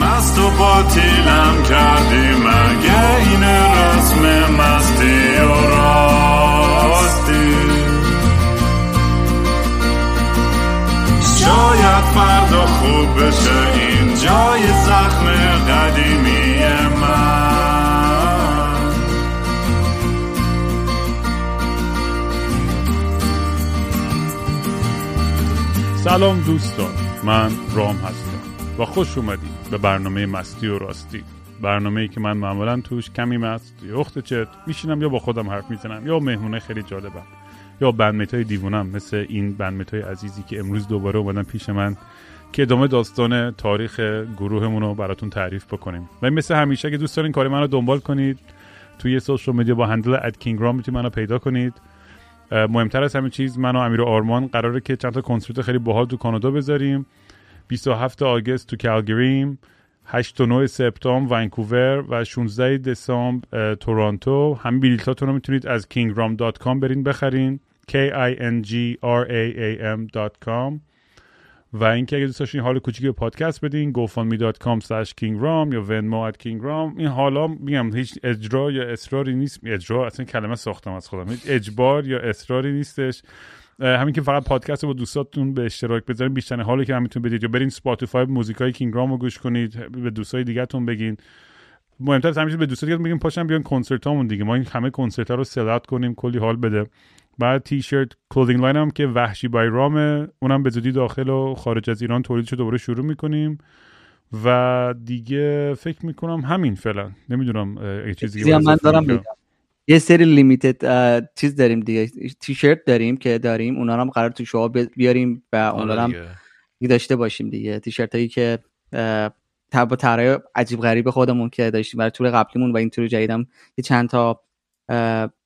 مست و باطیلم کردی مگه این رسم مستی و راستی؟ شاید فردا خوب بشه این جای زخم قدیمی من. سلام دوستان من رام هستم. و خوش اومدید به برنامه مستی و راستی. برنامه ای که من معمولا توش کمی مست یا اخت چت میشینم یا با خودم حرف می‌زنم یا مهمونه خیلی جالبم یا بندمیت های دیوونم مثل این بندمیت های عزیزی که امروز دوباره اومدن پیش من که ادامه داستان تاریخ گروهمون رو براتون تعریف بکنیم. و مثل همیشه اگه دوست دارین کار من رو دنبال کنید توی سوشال میدیا با هندل اد کینگرام می‌تونید منو پیدا کنید. مهمتر از همه چیز من و امیر آرمان قراره که چند تا کنسرت خیلی باحال تو کانادا بذاریم. 27 آگست تو کالگریم 8 و 9 سپتامبر ونکوور و 16 دسامبر تورنتو. همین بلیطاتون رو می‌تونید از kingram.com برین بخرین. K i n g r a a m.com و اینکه اگه دوست داشتین حال کوچیکی به پادکست بدین gofundme.com slash kingram یا venmo at kingram این حالا میگم هیچ اجرا یا اصراری نیست. اجرا اصلا کلمه ساختم از خودم. هیچ اجبار یا اصراری نیستش. همین که فقط پادکست رو با دوستاتون به اشتراک بذارین بیشترین حالیه که می‌تونید بدید. یا برین Spotify موزیکای King Raam رو گوش کنید به دوستای دیگهتون بگین. مهمتر از همه به دوستات بگین پاشن بیان کنسرتامون دیگه. ما این همه کنسرت ها رو sold out کنیم کلی حال بده. بعد تی شرت clothing line هم که وحشی by رامه اونم به زودی داخل و خارج از ایران تولیدش دوباره شروع می‌کنیم. و دیگه فکر می‌کنم همین فعلا. نمی‌دونم چیزی من دارم میگم یه سری لیمیتد چیز داریم دیگه تی شرت داریم که داریم اونا هم قرار تو شما بیاریم و اونا هم داشته باشیم دیگه. تی شرت هایی که با طرای عجیب غریب خودمون که داشتیم برای طول قبلیمون و این طور جدیدم یه چند تا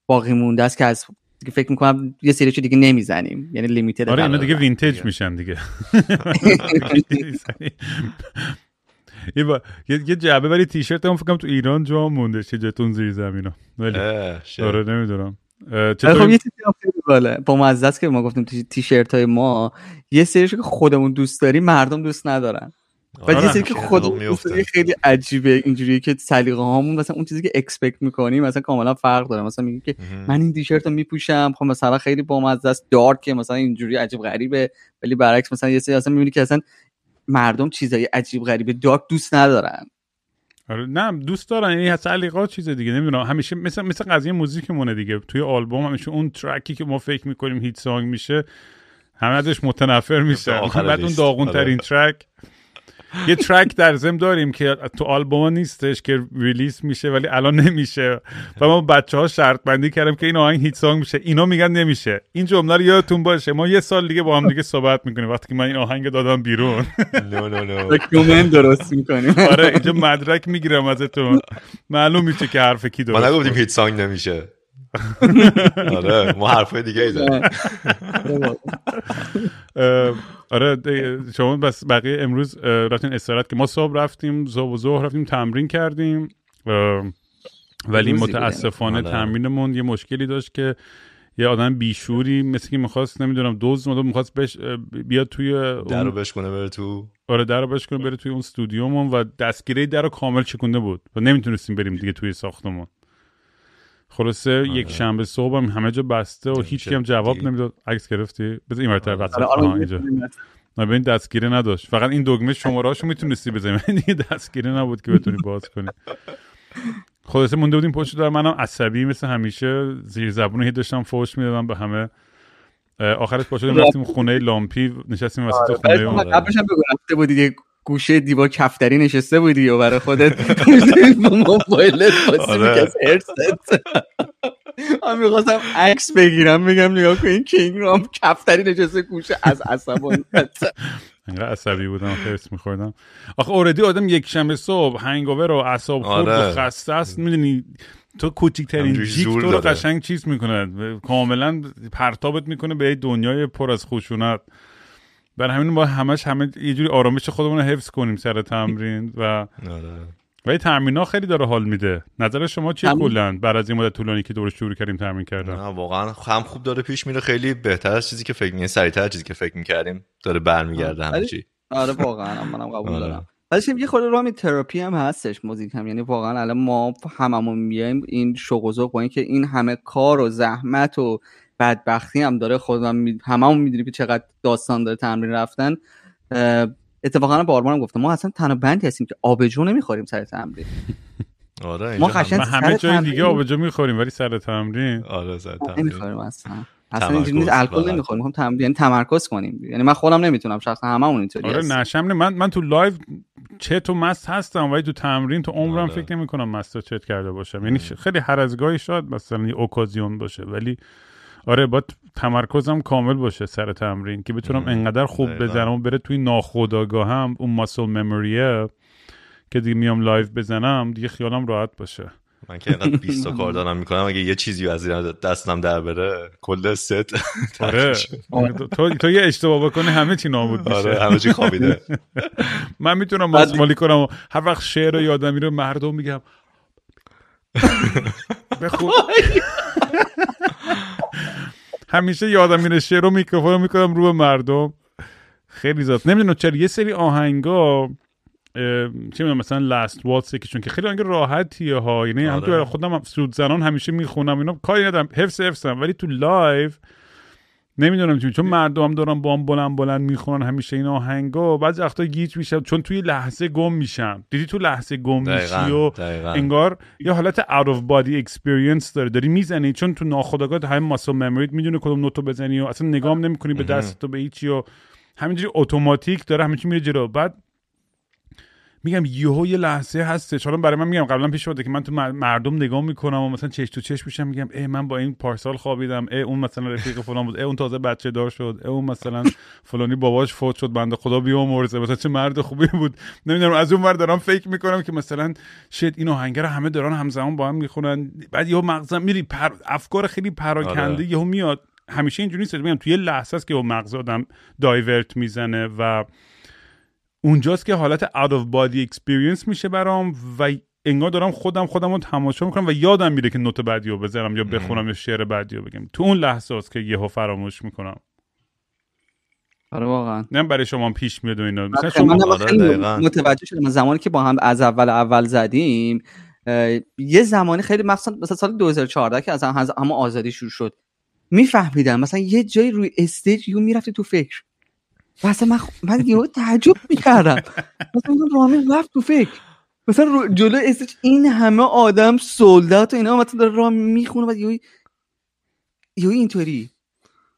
باقی مونده است که از دیگه فکر می‌کنم یه سریشو دیگه نمی‌زنیم. یعنی لیمیتد آره اینا دیگه وینتج میشن دیگه. یه, با... یه جعبه ولی تیشرت هم فکرم تو ایران جا مونده چه جتون زیر زمین ولی آره نمی‌دونم. خب یه چیزی خیلی بالا با مزه است که ما گفتیم تیشرت های ما یه سریشو که خودمون دوست داریم مردم دوست ندارن. و یه چیزی که خود خیلی عجیبه اینجوریه که سلیقه هامون مثلا اون چیزی که اکسپکت می‌کنیم مثلا کاملا فرق داره. مثلا میگه که من این تیشرت رو میپوشم خب مثلا خیلی بامزه است دارک مثلا اینجوری عجیب غریبه. ولی برعکس مثلا یه سری اصلا می‌بینی که اصلا مردم چیزای عجیب غریب dark دوست ندارن. آره نه دوست دارن. یعنی سلیقه چیز دیگه نمی‌دونم. همیشه مثل مثل قضیه موزیکمونه دیگه. توی آلبوم همیشه اون track ی که ما فکر می‌کنیم hit song میشه همه ازش متنفر میشه بعد اون داغون ترین track. یه track در ضمن داریم که تو آلبوم نیستش که release میشه ولی الان نمیشه. و ما بچه ها شرط بندی کردیم که این آهنگ hit song میشه. اینا میگن نمیشه. این جمله رو یادتون باشه. ما یه سال دیگه با هم دیگه صحبت می‌کنیم. وقتی که من این آهنگ دادم بیرون. no no no document درست می‌کنیم. آره اینجا مدرک می‌گیرم ازتون. معلوم میشه که حرف کی درست ما نگفتیم hit song نمیشه. آره ما حرفای دیگه ای آره شما بس بقیه امروز رفتین استراحت که ما صبح رفتیم صبح و ظهر رفتیم تمرین کردیم ولی متاسفانه تمرینمون یه مشکلی داشت که یه آدم بیشعوری مثل که می‌خواست نمی‌دونم دوز مدام می‌خواست بش بیاد توی در رو بشکنه بره تو. آره در رو بشکنه بره توی اون استودیومون و دستگیره در رو کامل چکونده بود و نمی‌تونستیم بریم دیگه توی ساختمون. خلاصه آره. یک شنبه صبح هم همه جا بسته و هیچ هم جواب نمی‌داد. عکس گرفتی؟ بذار این مرتبه آره. آره. اینجا. نه ببین دستگیره نداشت. فقط این دگمه شمارهاشو می‌تونستی بزنی. دیگه دستگیره نبود که بتونی باز کنی. خلاصه مونده بودیم پشت دار منم عصبی مثل همیشه. زیر زبون هی داشتم فوش می‌دادم به همه. آخرش پاشو رفتیم خونه لامپی. نشستیم وسط خونه اون. قبلش هم بگو بودی گوشه دیوار کفتری نشسته بودی و برای خودت موبایلت آره. من می‌خواستم عکس بگیرم بگم نگاه کن این کینگ رام کفتری نشسته گوشه از عصبان انقدر عصبی بودم خرس میخوردم. آخه اوردی آدم یک شنبه صبح هنگاور و اعصاب خورد و خسته است می‌دونی؟ تو کوچیکترین جیک تو رو قشنگ چیز می‌کنه کاملا پرتابت می‌کنه به دنیای پر از خشونت. برای همین با همش همه یه جوری آرامش خودمون رو حفظ کنیم سر تمرین و ولی تمرین ها خیلی داره حال میده. نظر شما چیه کلا بعد از این مدت طولانی که دورش شروع کردیم تمرین کردن؟ نه واقعا هم خوب داره پیش میره. خیلی بهتر از چیزی که فکر می سریعتر چیزی که فکر می‌کردیم داره برمیگرده همه چی. آره واقعا منم قبول دارم. ولی یه خورده رامی تراپی هم هستش موزیک هم یعنی واقعا الان ما هممون میایم این شوق و با اینکه این همه کار و زحمت و بدبختی هم داره خودم می... هممون می‌دونیم که چقدر داستان داره تمرین رفتن. اتفاقا با آرمان گفتم ما اصلا تنها band ی هستیم که آبجو نمی‌خوریم سر تمرین. آره ما همه جای دیگه آبجو می‌خوریم ولی سر تمرین؟ آره سر تمرین. نمی‌خوریم اصلا. اصلا اینجوری نیست الکل نمی‌خوریم می‌خوام تم... یعنی تمرکز کنیم. یعنی من خودم نمی‌تونم شخصا هممون اینطوری آره نشم من من تو live چت و مست هستم ولی تو تمرین تو عمرم آره. فکر نمی کنم مست چت کرده باشم. یعنی خیلی هر از گاهی شاید مثلا یه occasion باشه ولی آره با تمرکزم کامل باشه سر تمرین که بتونم انقدر خوب بزنم و بره توی ناخودآگاهم اون muscle memory ه که دیگه میام live بزنم دیگه خیالم راحت باشه. من که اینقدر 20 تا کار دارم می‌کنم اگه یه چیزی از این دستم در بره کل ست آره. تو, تو یه اشتباه بکنی همه چی نابود میشه. آره همه چی خوابیده. من می‌تونم ماسمالی کنم و هر وقت شعر یادم میره مردم میگم بخون. همیشه یادم میره شعر رو میکروفون می‌کنم رو به مردم. خیلی زیاد. نمی‌دونم چرا یه سری آهنگا چه می‌دونم مثلا Last Waltz که چون که خیلی آهنگ راحتیه ها. یعنی هم آره. خودم سوت زنان همیشه می‌خونم اینا کاری ندارم. حفظ حفظم. ولی تو live نمی‌دونم چون چون مردم دارن با هم بلند بلند می‌خونن همیشه این آهنگا بعضی وقتا گیج میشم چون توی لحظه گم میشم. دیدی تو لحظه گم میشی و انگار یه حالت out of body experience داره داری می‌زنی چون تو ناخودآگاه همین ماسل مموریت می‌دونه کدوم نوتو بزنی و اصلا نگام نمی‌کنی به دست به هیچی و همینجوری اتوماتیک داره همینجوری میره جلو. بعد میگم یهو یه لحظه هستش. حالا برای من میگم قبلا پیش بوده که من تو مردم نگاه می‌کنم و مثلا چش تو چش میشم میگم ای من با این پارسال خوابیدم ای اون مثلا رفیق فلان بود ای اون تازه بچه دار شد ای اون مثلا فلانی باباش فوت شد بنده خدا بیامرزه مثلا چه مرد خوبی بود. نمی‌دونم از اون ور دارم فکر می‌کنم که مثلا شد این آهنگ رو همه دارن همزمان با هم می‌خونن. بعد یهو مغزم میری پر... افکار خیلی پراکنده آره. یهو میاد. همیشه اینجوری نیست میگم توی لحظه است که با مغز آدم دایورت می‌زنه و اونجاست که حالت out of body experience میشه برام و انگار دارم خودم خودم رو تماشا می‌کنم و یادم میره که نوت بعدی رو بذارم یا بخونم یا شعر بعدی رو بگم. تو اون لحظه است که یهو فراموش می‌کنم. آره واقعا. نه برای شما پیش میاد و اینا. مثلا شما آره متوجه شدم زمانی که با هم از اول اول زدیم. یه زمانی خیلی مثلا مثلا سال 2014 که از همه آزادی شروع شد. میفهمیدم مثلا یه جایی روی stage یهو می‌رفتی تو فکر. و اصلا من, من یه تعجب می‌کردم. مثلا رامین رفت تو فکر. مثلا جلو stage این همه آدم sold out و اینا مثلا داره راه می‌خونه و یه یه اینطوری.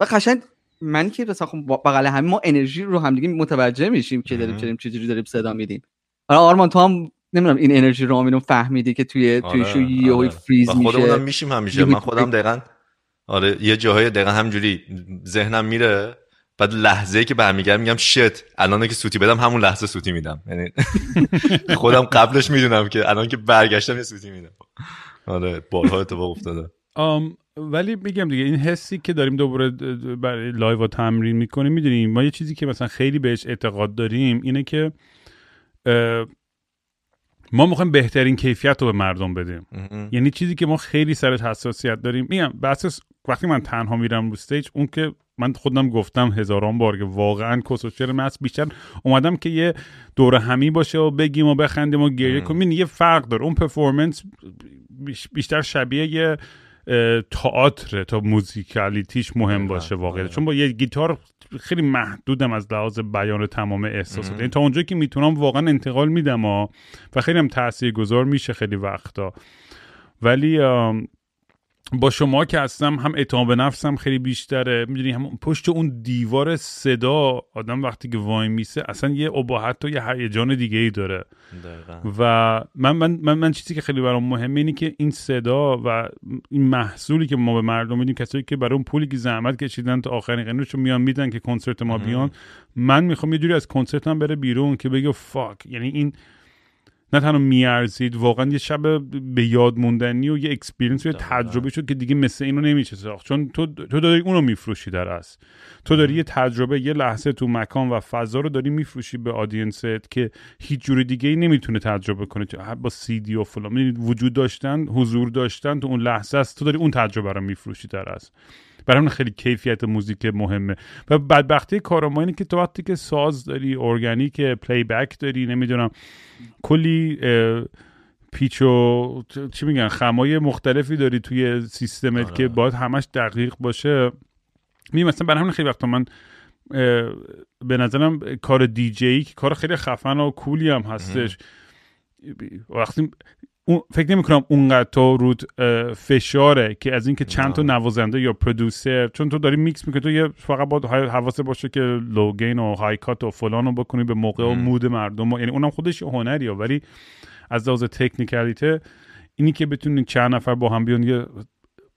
و قشنگ من که مثلا خب بغل همه ما انرژی رو هم دیگه متوجه میشیم که داریم چه چجوری داریم صدا میدیم. آره آرمان تو هم نمی‌دونم این انرژی رو رو فهمیدی که توی آره، توی شو یه آره. فریز میشه. خودمونم میشیم همیشه. من خودم دقیقا آره یه جاهای دقیقا همجوری ذهنم میره. بعد لحظه که برمیگردم میگم شت الان که سوتی بدم همون لحظه سوتی میدم. یعنی خودم قبلش می‌دونم که الان که برگشتم یه سوتی میدم. آره بارها اتفاق افتاده. ولی میگم دیگه این حسی که داریم دوباره برای live و تمرین می‌کنیم می‌دونیم ما یه چیزی که مثلا خیلی بهش اعتقاد داریم اینه که ما می‌خوایم بهترین کیفیت رو به مردم بدیم. یعنی چیزی که ما خیلی سرش حساسیت داریم. میگم بحث وقتی من تنها میرم رو stage اون که من خودم گفتم هزاران بار که واقعا کسوچر مس بیشتر اومدم که یه دور همی باشه و بگیم و بخندیم و گریه کنیم. یه فرق داره. اون performance بیشتر شبیه یه تئاتر تا موزیکالیتیش مهم باشه واقعا. چون با یه گیتار خیلی محدودم از لحاظ بیان تمام احساسات. یعنی تا اونجا که می‌تونم واقعا انتقال میدم و خیلی هم تاثیر گذار میشه خیلی وقتا. ولی با شما که هستم هم اعتماد به نفسم خیلی بیشتره. می‌دونی هم پشت اون دیوار صدا آدم وقتی که وای میسه اصلا یه اباحت و یه هیجان دیگه ای داره و من من, من من چیزی که خیلی برام مهمه اینه که این صدا و این محصولی که ما به مردم میدیم کسایی که برای اون پولی که زحمت کشیدن تا آخرین قرونشو میان میدن که کنسرت ما بیان من می‌خوام یه جوری از کنسرتم بره بیرون که بگه fuck یعنی این نه تنها میارزید واقعا یه شب به یاد موندنی و یه experience و یه تجربه شد که دیگه مثل اینو نمیشه ساخت چون تو تو داری اونو میفروشی در اصل تو داری یه تجربه یه لحظه تو مکان و فضا رو داری میفروشی به audience ت که هیچ جور دیگه ای نمی‌تونه تجربه کنه. با سی دی و فلان. وجود داشتن حضور داشتن تو اون لحظه است. تو داری اون تجربه رو میفروشی در اصل برای خیلی کیفیت موزیک مهمه. و بدبختی کار ما اینه که تو وقتی که ساز داری organic playback داری نمی‌دونم کلی پیچ و چی میگن خمای مختلفی داری توی سیستمت آره. که باید همش دقیق باشه. می مثلا برای همین خیلی وقتا من به نظرم کار دیجی که کار خیلی خفن و cool ی هم هستش. وقتی فکر نمی کنم اونقدر تو روت فشاره که از اینکه چند تا نوازنده یا producer چون تو داری میکس می‌کنی تو یه فقط باید حواست باشه که low gain و high cut و فلان رو بکنی به موقع و mood مردم و یعنی اونم خودش هنریه ولی از لحاظ technicality اینی که بتونین چند نفر با هم بیان یه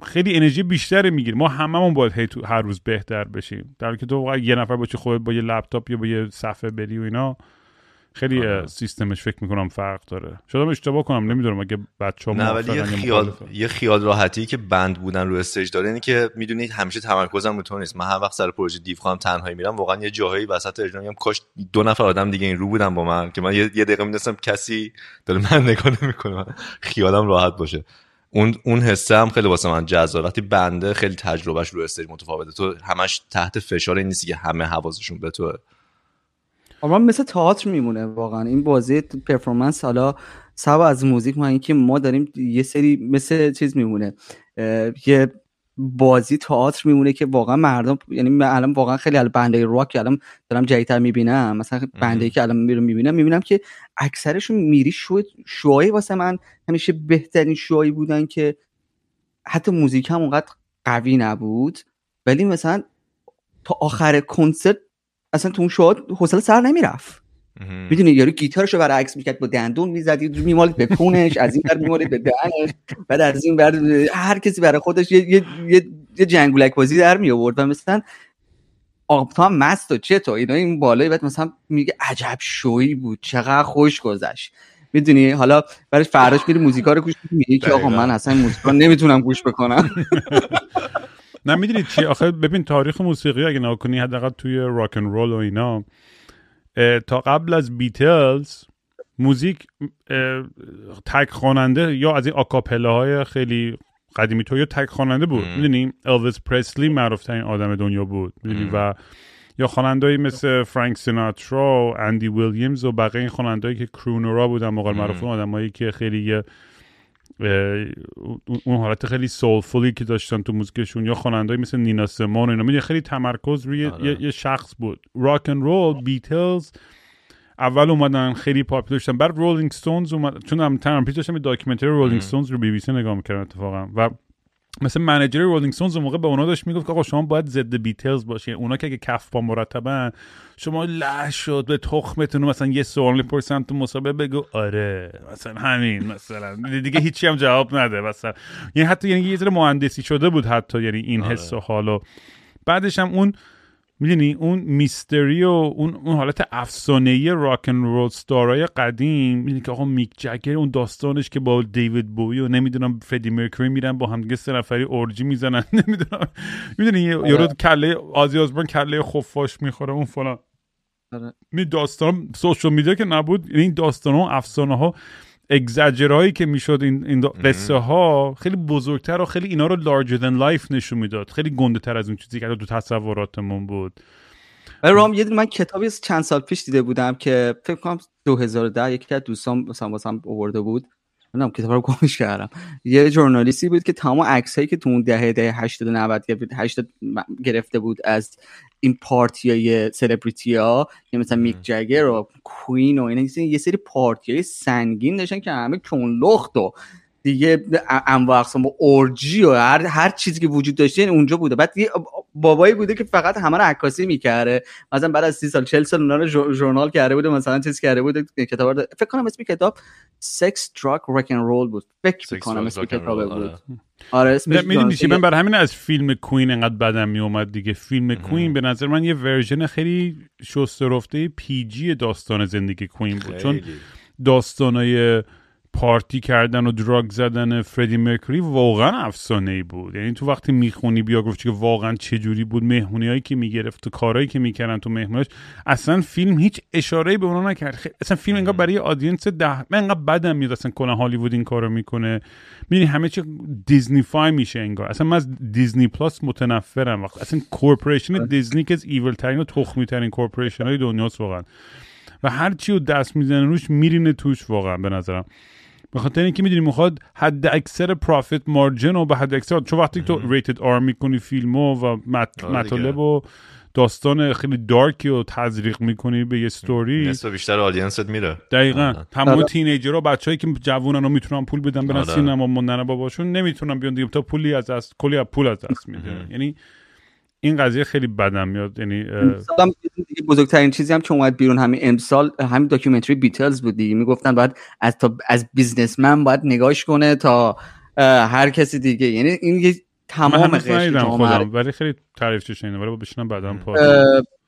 خیلی انرژی بیشتری میگیر ما هممون باید هی تو هر روز بهتر بشیم. در که تو یه نفر باشی خودت با یه لپتاپ یا با یه صفحه بری و اینا خیلی آره. سیستمش فکر می‌کنم فرق داره. شاید اشتباه کنم نمی‌دونم اگه بچه نه ولی یه خیال یه خیال راحتی که band بودن رو stage داره اینه که می‌دونید همیشه تمرکزم رو تو نیست. من هر وقت سر پروژه دیو خواهم تنهایی میرم. واقعا یه جاهایی وسط اجرا میگم کاش دو نفر آدم دیگه این رو بودن با من که من یه, یه دقیقه می‌دونستم کسی داره من نگاه نمی‌کنه. خیالم راحت باشه. اون اون حسه هم خیلی واسه من جذاب. وقتی band ه خیلی تجربهش رو stage متفاوته. تو همش تحت فشار نیستی که همه حواسشون به توه. اما مثل تئاتر میمونه واقعا. این بازی پرفورمنس حالا سوا از موزیک ما اینکه ما داریم یه سری مثل چیز میمونه. یه بازی تئاتر میمونه که واقعا مردم یعنی الان واقعا خیلی الان بنده راک الان دارم جدیدتر می‌بینم. مثلا بنده که الان میرم می‌بینم می‌بینم که اکثرشون میری شو شوهای واسه من همیشه بهترین شوهایی بودن که حتی موزیک هم اونقدر قوی نبود. ولی مثلا تا آخر کنسرت اصلا تو اون شاد حوصله سر نمی‌رفت. می‌دونی یارو گیتارشو برای عکس می‌کرد با دندون می‌زدید میمالید به کونش از این بر میمالید به دهنش بعد از این بر هر کسی برای خودش یه, یه, یه, یه جنگولک بازی در می آورد و مثلا آب هم مست و چه تو اینا این بالای بعد مثلا میگه عجب شوی بود چقدر خوش گذشت. می‌دونی؟ حالا برای فراش میری موزیکا رو گوش میگه که آقا من اصلا موزیکا نمی‌تونم گوش بکنم. نه می‌دونید چی؟ آخه ببین تاریخ موسیقی اگه نگاه کنی حداقل توی راک رول و اینا تا قبل از بیتلز موزیک تک خواننده یا از این های خیلی قدیمی تو یا تک خواننده بود می‌دونی؟ الویس پرسلی معروف ترین آدم دنیا بود. می‌دونی؟ و یا خوانندهایی مثل فرانک سیناترا و اندی ویلیامز و بقیه این خوانندهایی که کرونورا بودن موقع معروف آدمایی که خیلی اون حالت خیلی soulful ی که داشتن تو موزیکشون یا خواننده‌ای مثل نینا سمون و اینا خیلی تمرکز روی آره. یه،, شخص بود. rock and roll بیتلز اول اومدن خیلی پاپ داشتن بعد رولینگ ستونز اومد چون هم پیش داشتم documentary رولینگ ستونز رو بی بی سی نگاه می‌کردم اتفاقا. و مثل manager رولینگ ستونز موقع به اونا داشت می‌گفت که آقا شما باید ضد بیتلز باشین. اونا که اگه کف با مرتبن شما لش شد به تخمتون مثلا یه سوال می‌پرسن تو مسابقه بگو آره مثلا همین مثلا. دیگه هیچی هم جواب نده مثلا. یعنی حتی یعنی یه ذره مهندسی شده بود حتی یعنی این آره. حس و حالو بعدش هم اون می‌دونی؟ اون میستری و اون اون حالت افسانه‌ای راک ان رول ستارای قدیم. می‌دونی که آقا میک جگر اون داستانش که با دیوید بوی و نمی‌دونم فردی مرکوری میرن با هم دیگه سه نفری اورجی می‌زنن. نمی‌دونم. می‌دونی؟ یارو آره. کله آزی آزبان کله خفاش می‌خوره اون فلان. آره. می داستان سوشال میدیا که نبود این داستان ها افسانه ها اگزاجرایی که می‌شد این, این قصه ها خیلی بزرگتر و خیلی اینا رو larger than life نشون می‌داد. خیلی گنده تر از اون چیزی که تو تصوراتمون بود. رام یه من کتابی چند سال پیش دیده بودم که فکر کنم 2010 یکی از دوستان مثلا واسم آورده بود. نمی‌دونم کتاب رو گمش کردم. یه ژورنالیستی بود که تمام عکس هایی که تو اون دهه دهه 80 90 80 گرفته بود از این پارتی های سلبریتی ها یه مثلا میک جگر و Queen و اینا یه سری پارتی های سنگین داشتن که همه کون لخت و دیگه انواع اقسام و orgy و هر, هر چیزی که وجود داشته اونجا بوده. بعد یه بابایی بوده که فقط همه رو عکاسی می‌کرده. مثلا بعد از 30 سال 40 سال اونا رو ژورنال کرده بوده مثلا چیز کرده بوده کتاب فکر کنم اسم کتاب sex drug rock and roll بود. فکر کنم اسم کتاب بود. آره, آره، می‌دونی چی؟ من برای همین از فیلم Queen انقدر بدم می اومد دیگه. فیلم Queen به نظر من یه version خیلی شسته رفته PG داستان زندگی Queen بود. چون داستانای پارتی کردن و drug زدن فردی مرکوری واقعا افسانه ای بود. یعنی تو وقتی می‌خونی بیوگرافی که واقعا چه جوری بود مهمونی هایی که می‌گرفت و کارهایی که می‌کردن تو مهمونیش اصلا فیلم هیچ اشاره به اونا نکرد. اصلا فیلم انگار برای audience ده من انقدر بدم میاد اصلا کنه هالیوود این کارو می‌کنه. می‌دونی همه چی Disneyfy میشه انگار. اصلا من از دیزنی پلاس متنفرم. وقت اصلا corporation. دیزنی که از evil ترین و تخمی ترین corporation های دنیاست واقعا. و هر چی رو دست می‌زنه روش میرینه توش واقعا به نظرم. به خاطر اینکه می‌دونی می‌خواد حد اکثر پرافیت مارجن و به حد اکثر چون وقتی تو ریتد آر می‌کنی فیلمو و آره مطالب و داستان خیلی دارکی و تزریق می‌کنی به یه ستوری نصف بیشتر آدینست میره. دقیقا. تمام. تینیجر ها بچه‌ای که جوونن رو می‌تونن پول بدن برن آره. سینما موندن باباشون نمی‌تونن بیان دیگه. تا پولی از دست کلی از پول از دست میده. یعنی این قضیه خیلی بدم میاد یعنی بزرگترین چیزی هم که اومد بیرون همین امسال همین documentary بیتلز بود دیگه. می‌گفتن باید از تا از businessman باید نگاش کنه تا هر کسی دیگه. یعنی این یه تمام قشر خودم ولی خیلی تعریف شنیدم. ولی بشینم بعدم پا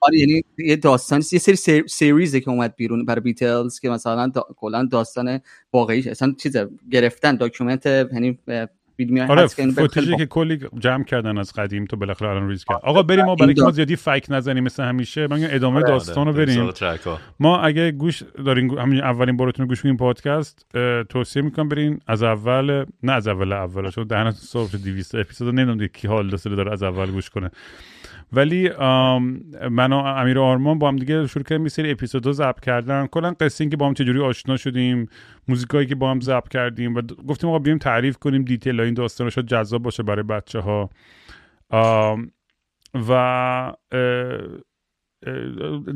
آره یعنی یه داستان یه سری سری series ه که اومد بیرون برای بیتلز که مثلا دا... کلا داستان واقعی اصلا چیز گرفتن document یعنی فیلمی آره فوتیجی که کلی جمع کردن از قدیم تو بالاخره الان ریز کرد. آقا بریم ما برای ما زیادی فک نزنیم مثل همیشه من ادامه آره، داستان رو بریم ما اگه گوش دارین همین اولین بارتون گوش این پادکست توصیه می‌کنم برین. از اول نه از اول اول. چون دهنتون صبح 200 اپیزود نمی‌دونم کی حال داره از اول گوش کنه. ولی من و امیر آرمان با هم دیگه شروع کردیم یه سری اپیزودا ضبط کردن. کلا قصه که با هم چجوری آشنا شدیم موزیکایی که با هم ضبط کردیم و گفتیم آقا بیایم تعریف کنیم دیتیل این داستان شاید جذاب باشه برای بچه ها و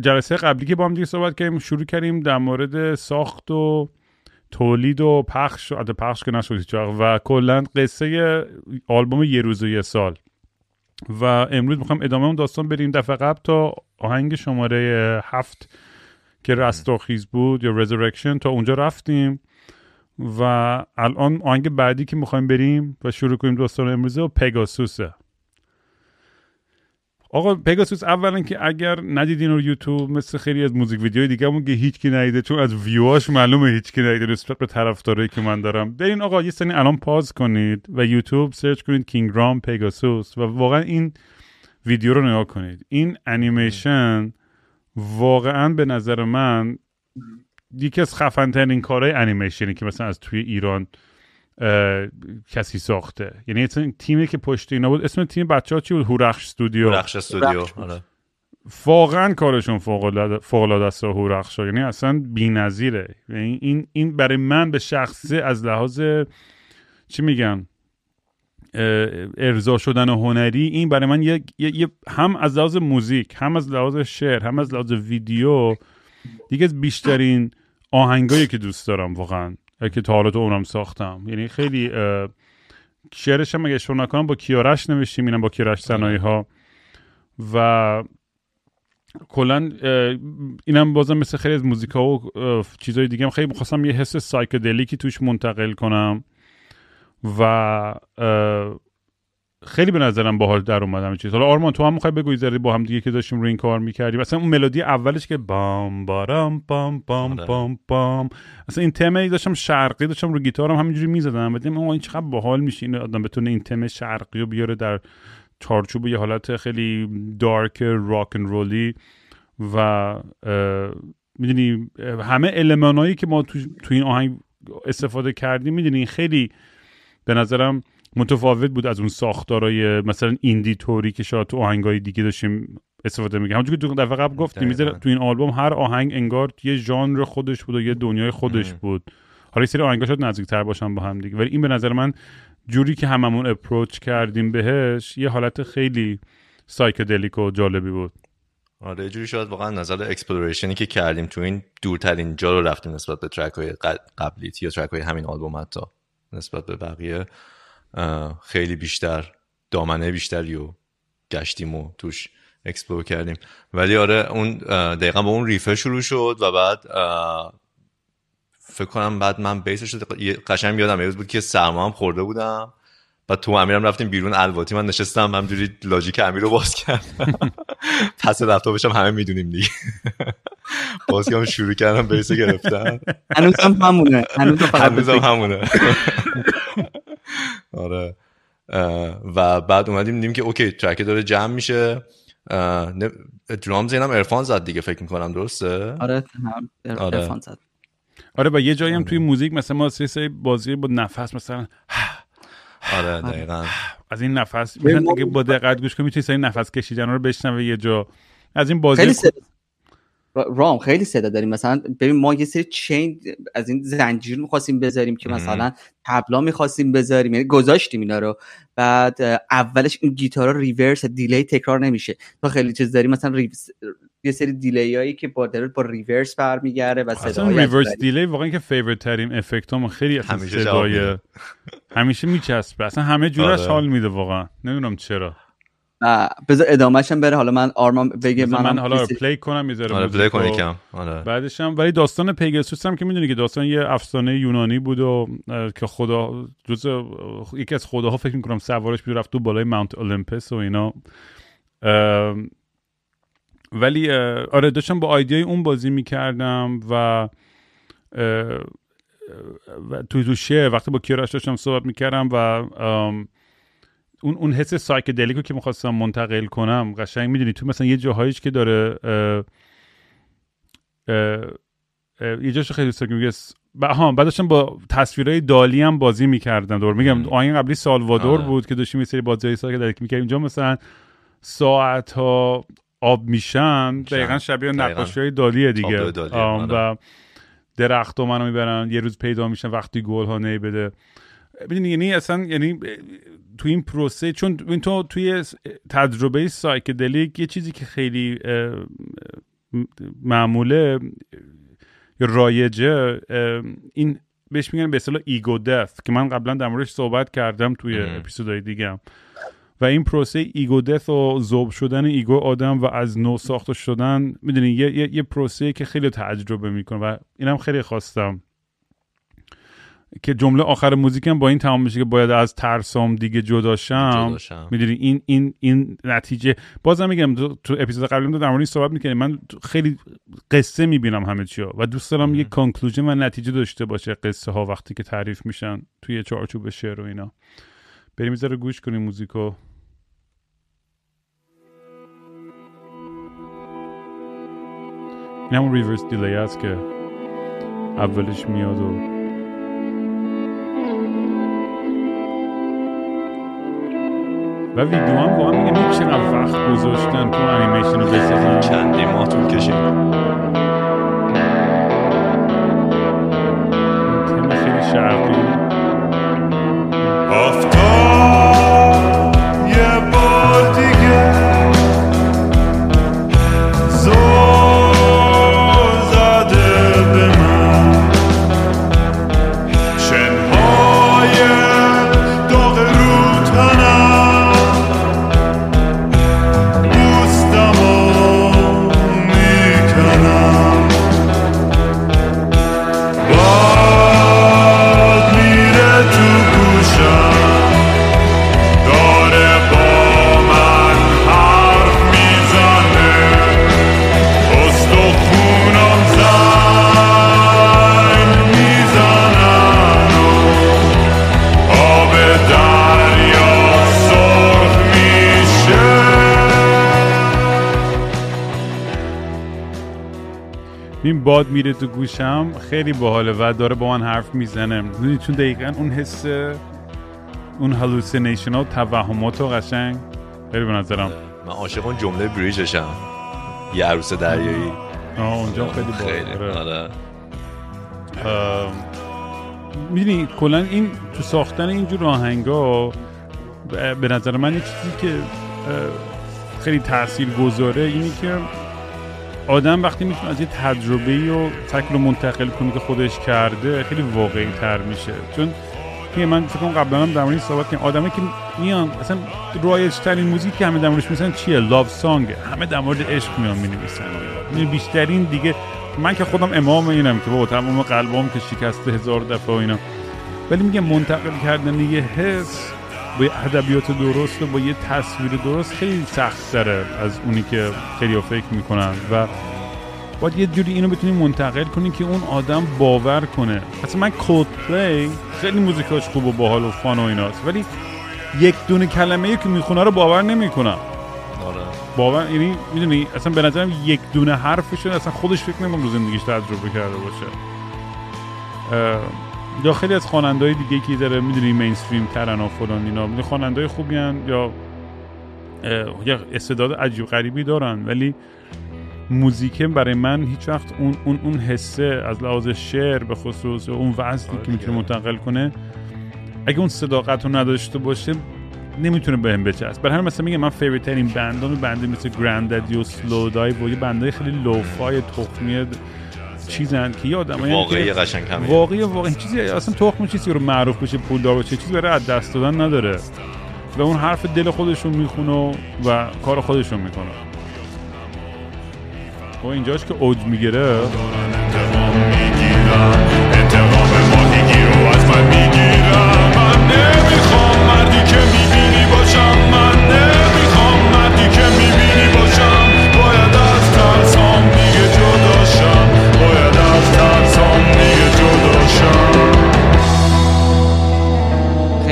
جلسه قبلی که با هم دیگه صحبت کردیم شروع کردیم در مورد ساخت و تولید و پخش و پخش که نشد و کلا قصه آلبوم یه روز و یه سال. و امروز می‌خوام ادامه اون داستان بریم دفعه قبل تا آهنگ شماره هفت که رستاخیز بود یا resurrection تا اونجا رفتیم. و الان آهنگ بعدی که می‌خوایم بریم و شروع کنیم داستان امروزه و پگاسوسه آقا پگاسوس اولا که اگر ندیدین رو یوتیوب مثل خیلی از موزیک ویدیوهای دیگه همون که هیچ کی ندیده چون از ویوهاش معلومه هیچ کی ندیده نسبت به طرفدارایی که من دارم. برین آقا یه ثانیه الان pause کنید و یوتیوب سرچ کنید King Raam Pegasus و واقعا این ویدیو رو نگاه کنید. این انیمیشن واقعا به نظر من یکی از خفن ترین کارهای انیمیشنی که مثلا از توی ایران کسی ساخته. یعنی تیمی که پشت اینا بود اسم تیم بچه ها چی بود؟ هورخش استودیو. هورخش استودیو آره. واقعا کارشون فوق العاده است هورخش یعنی اصلا بی‌نظیره. یعنی این این برای من به شخصه از لحاظ چی میگم؟ ارضا شدن هنری این برای من یه, یه هم از لحاظ موزیک هم از لحاظ شعر هم از لحاظ ویدیو دیگه از بیشترین آهنگایی که دوست دارم واقعا. که تا حالا تو اونم ساختم. یعنی خیلی شعرش هم اگه اشتباه نکنم با کیارش نوشتیم اینم با کیارش سنایی ها و کلا اینم بازم مثل خیلی از موزیکا و چیزهای دیگه هم خیلی می‌خواستم یه حس سایکدلیکی توش منتقل کنم. و خیلی به نظرم باحال در اومد همین چیز. حالا آرمان تو هم می‌خوای بگوی ذره با هم دیگه که داشتیم روی این کار می‌کردیم. مثلا اون ملودی اولش که بام بارام بام بام آره. بام بام. اصلا این تمه داشتم شرقی داشتم رو گیتارم همینجوری می‌زدم. بعد این چقدر باحال میشه این آدم بتونه این تم شرقی رو بیاره در چارچوب یه حالت خیلی دارک راک ان رولی و می‌دونی همه المانایی که ما تو, تو این آهنگ استفاده کردیم می‌دونی خیلی به نظرم متفاوت بود از اون ساختارای مثلا ایندی توری که شاید تو آهنگای دیگه داشتیم استفاده میگه همونجوری که تو دفعه قبل گفتیم می‌ذاره تو این آلبوم هر آهنگ انگار یه ژانر خودش بود و یه دنیای خودش بود. حالا سری آهنگا شاید نزدیکتر باشن با هم دیگه. ولی این به نظر من جوری که هممون اپروچ کردیم بهش یه حالت خیلی psychedelic و جالبی بود. آره جوری شاید واقعا نظر exploration ی که کردیم تو این دورترین جا رو رفتیم نسبت به ترک های قبلی یا ترک های همین آلبوم حتی نسبت به بقیه. خیلی بیشتر دامنه بیشتری و گشتیم و توش explore کردیم. ولی آره اون دقیقا با اون riff ه شروع شد و بعد فکر کنم بعد من bass ش قشنگ یادم یه بود که سرما هم خورده بودم. بعد تو امیرم رفتیم بیرون الواتی من نشستم همجوری لاجیک امیر رو باز کردم. پس لپتاپش هم همه می‌دونیم دیگه. باز که شروع کردم بیس گرفتن. هنوزم همونه هنوزم همونه. آره. و بعد اومدیم دیدیم که اوکی ترک داره جمع میشه. درامز اینم ارفان زد دیگه فکر می‌کنم درسته؟ آره ارفان زد. آره و یه جایی هم توی موزیک مثلا ما سه بازی با نفس مثلا آره دقیقا. از این نفس دیگه با دقت گوش کنی می‌تونی این نفس کشیدن رو بشنوه یه جا. از این بازی خیلی رام خیلی صدا داریم. مثلا ببین ما یه سری چین از این زنجیر می‌خواستیم بذاریم که مثلا تبلا می‌خواستیم بذاریم یعنی گذاشتیم اینا رو. بعد اولش این گیتارا ریورس دیلی تکرار نمیشه. تو خیلی چیز داریم مثلا یه سری delay هایی که با با reverse برمیگرده و صدا reverse delay واقعا که favorite ترین افکت هم خیلی همیشه صدای همیشه میچسبه. اصلا همه جورش آره. حال میده واقعا. نمی‌دونم چرا. بذار ادامهش هم بره. حالا من آرمان بگه من, من حالا play کنم می‌ذارم آره play کنی کم. آره. بعدش هم ولی داستان پیگاسوس هم که می‌دونی که داستان یه افسانه یونانی بود و که خدا جز یکی از خداها فکر می‌کنم سوارش بود رفت تو بالای Mount Olympus و اینا. ولی آره داشتم با آیدیای اون بازی می‌کردم و و توی تو شعر وقتی با کیراش داشتم صحبت می‌کردم و اون اون حس سایکدلیکو که می‌خواستم منتقل کنم قشنگ می‌دونی تو مثلا یه جاهاییش که داره یه جاش خیلی دوست میگه ها بعدشم با تصویرهای دالی هم بازی می‌کردم دور میگم آین قبلی سالوادور آه. بود که داشتیم یه سری بازی سایکدلیک می‌کردیم اینجا مثلا ساعت ها آب میشن دقیقا شبیه نقاشی های دالیه دیگه دالی. آره. و درخت و منو می‌برن یه روز پیدا میشن وقتی گل ها بده ببینید یعنی اصلا یعنی تو این پروسه چون این تو توی تجربه psychedelic یه چیزی که خیلی معموله یا رایجه این بهش میگن به اصطلاح ego death که من قبلا در موردش صحبت کردم توی اپیزودهای دیگه و این پروسه ego death و ذوب شدن ego آدم و از نو ساخته شدن می‌دونی یه, یه،, یه پروسه که خیلی تجربه می‌کنه و اینم خیلی خواستم. که جمله آخر موزیکم با این تمام میشه که باید از ترسام دیگه جداشم می‌دونی این این این نتیجه. بازم میگم تو اپیزود قبلی در مورد صحبت می‌کنیم من خیلی قصه می‌بینم همه چیا و دوست دارم یه conclusion و نتیجه داشته باشه قصه ها وقتی که تعریف میشن توی چارچوب شعر و اینا. بریم رو گوش کنیم موزیکو. این همون ریورس دیلی است که اولش میاد و و ویدیو هم واقعا میگه چقدر وقت گذاشتن تو انیمیشن رو بسازن. چندی ماه طول کشید. تم خیلی شرقی. این باد میره تو گوشم خیلی باحاله و داره با من حرف می‌زنه. چون دقیقا اون حس اون هلوسینیشن ها و توهمات و قشنگ. خیلی به نظرم. من عاشق اون جمله بریجشم. یه عروس دریایی. آه اونجا خیلی باحاله. آره. می‌دونی کلا این تو ساختن اینجور آهنگا به نظر من یه چیزی که خیلی تاثیر گذاره اینی که آدم وقتی می‌تونه از یه تجربه و سکل رو منتقل کنه که خودش کرده خیلی واقعی تر میشه. چون که من فکر کنم قبلا هم در مورد صحبت کردم. آدمایی که میان اصلا رایج ترین موزیک که همه در موردش میسن چیه؟ لاو سانگ همه در مورد عشق میان می‌نویسن. یعنی بیشترین دیگه من که خودم امام اینم که با تمام قلبم که شکسته هزار دفعه و اینا. ولی میگه منتقل کردن یه حس با ادبیات درست و با یه تصویر درست خیلی سخت داره از اونی که خیلی فکر می‌کنن و باید یه جوری اینو بتونی منتقل کنی که اون آدم باور کنه. اصلا من کود پلی خیلی موزیکاش خوب و باحال و فان و ایناست ولی یک دونه کلمه ای که می‌خونه رو باور نمی‌کنم. آره. باور یعنی می‌دونی اصلا به نظرم یک دونه حرفش اصلا خودش فکر نمی‌کنم رو زندگیش تجربه کرده باشه. یا خیلی از خواننده‌های دیگه که داره می‌دونی mainstream ترن و فلان اینا می‌دونی خواننده‌های خوبی ان یا یا استعداد عجیب غریبی دارن ولی موزیکه برای من هیچ وقت اون اون اون حسه از لحاظ شعر به خصوص اون وزنی که می‌تونه منتقل کنه اگه اون صداقت رو نداشته باشه نمی‌تونه بهم بچسبه برای همین مثلا میگم من favorite ترین band ام band ه مثل Grandaddy و Slowdive و یه band ه خیلی lo-fi ی تخمی چیزن که یه آدمایی واقعی قشنگ همین. واقعی واقعی. چیزی اصلا تخم چیزی رو معروف بشه پولدار بشه چیزی برای از دست دادن نداره. و اون حرف دل خودشون می‌خونه و کار خودشون می‌کنه. و اینجاش که اوج می‌گیره. انتقام ماهیگیر رو از من می‌گیرم من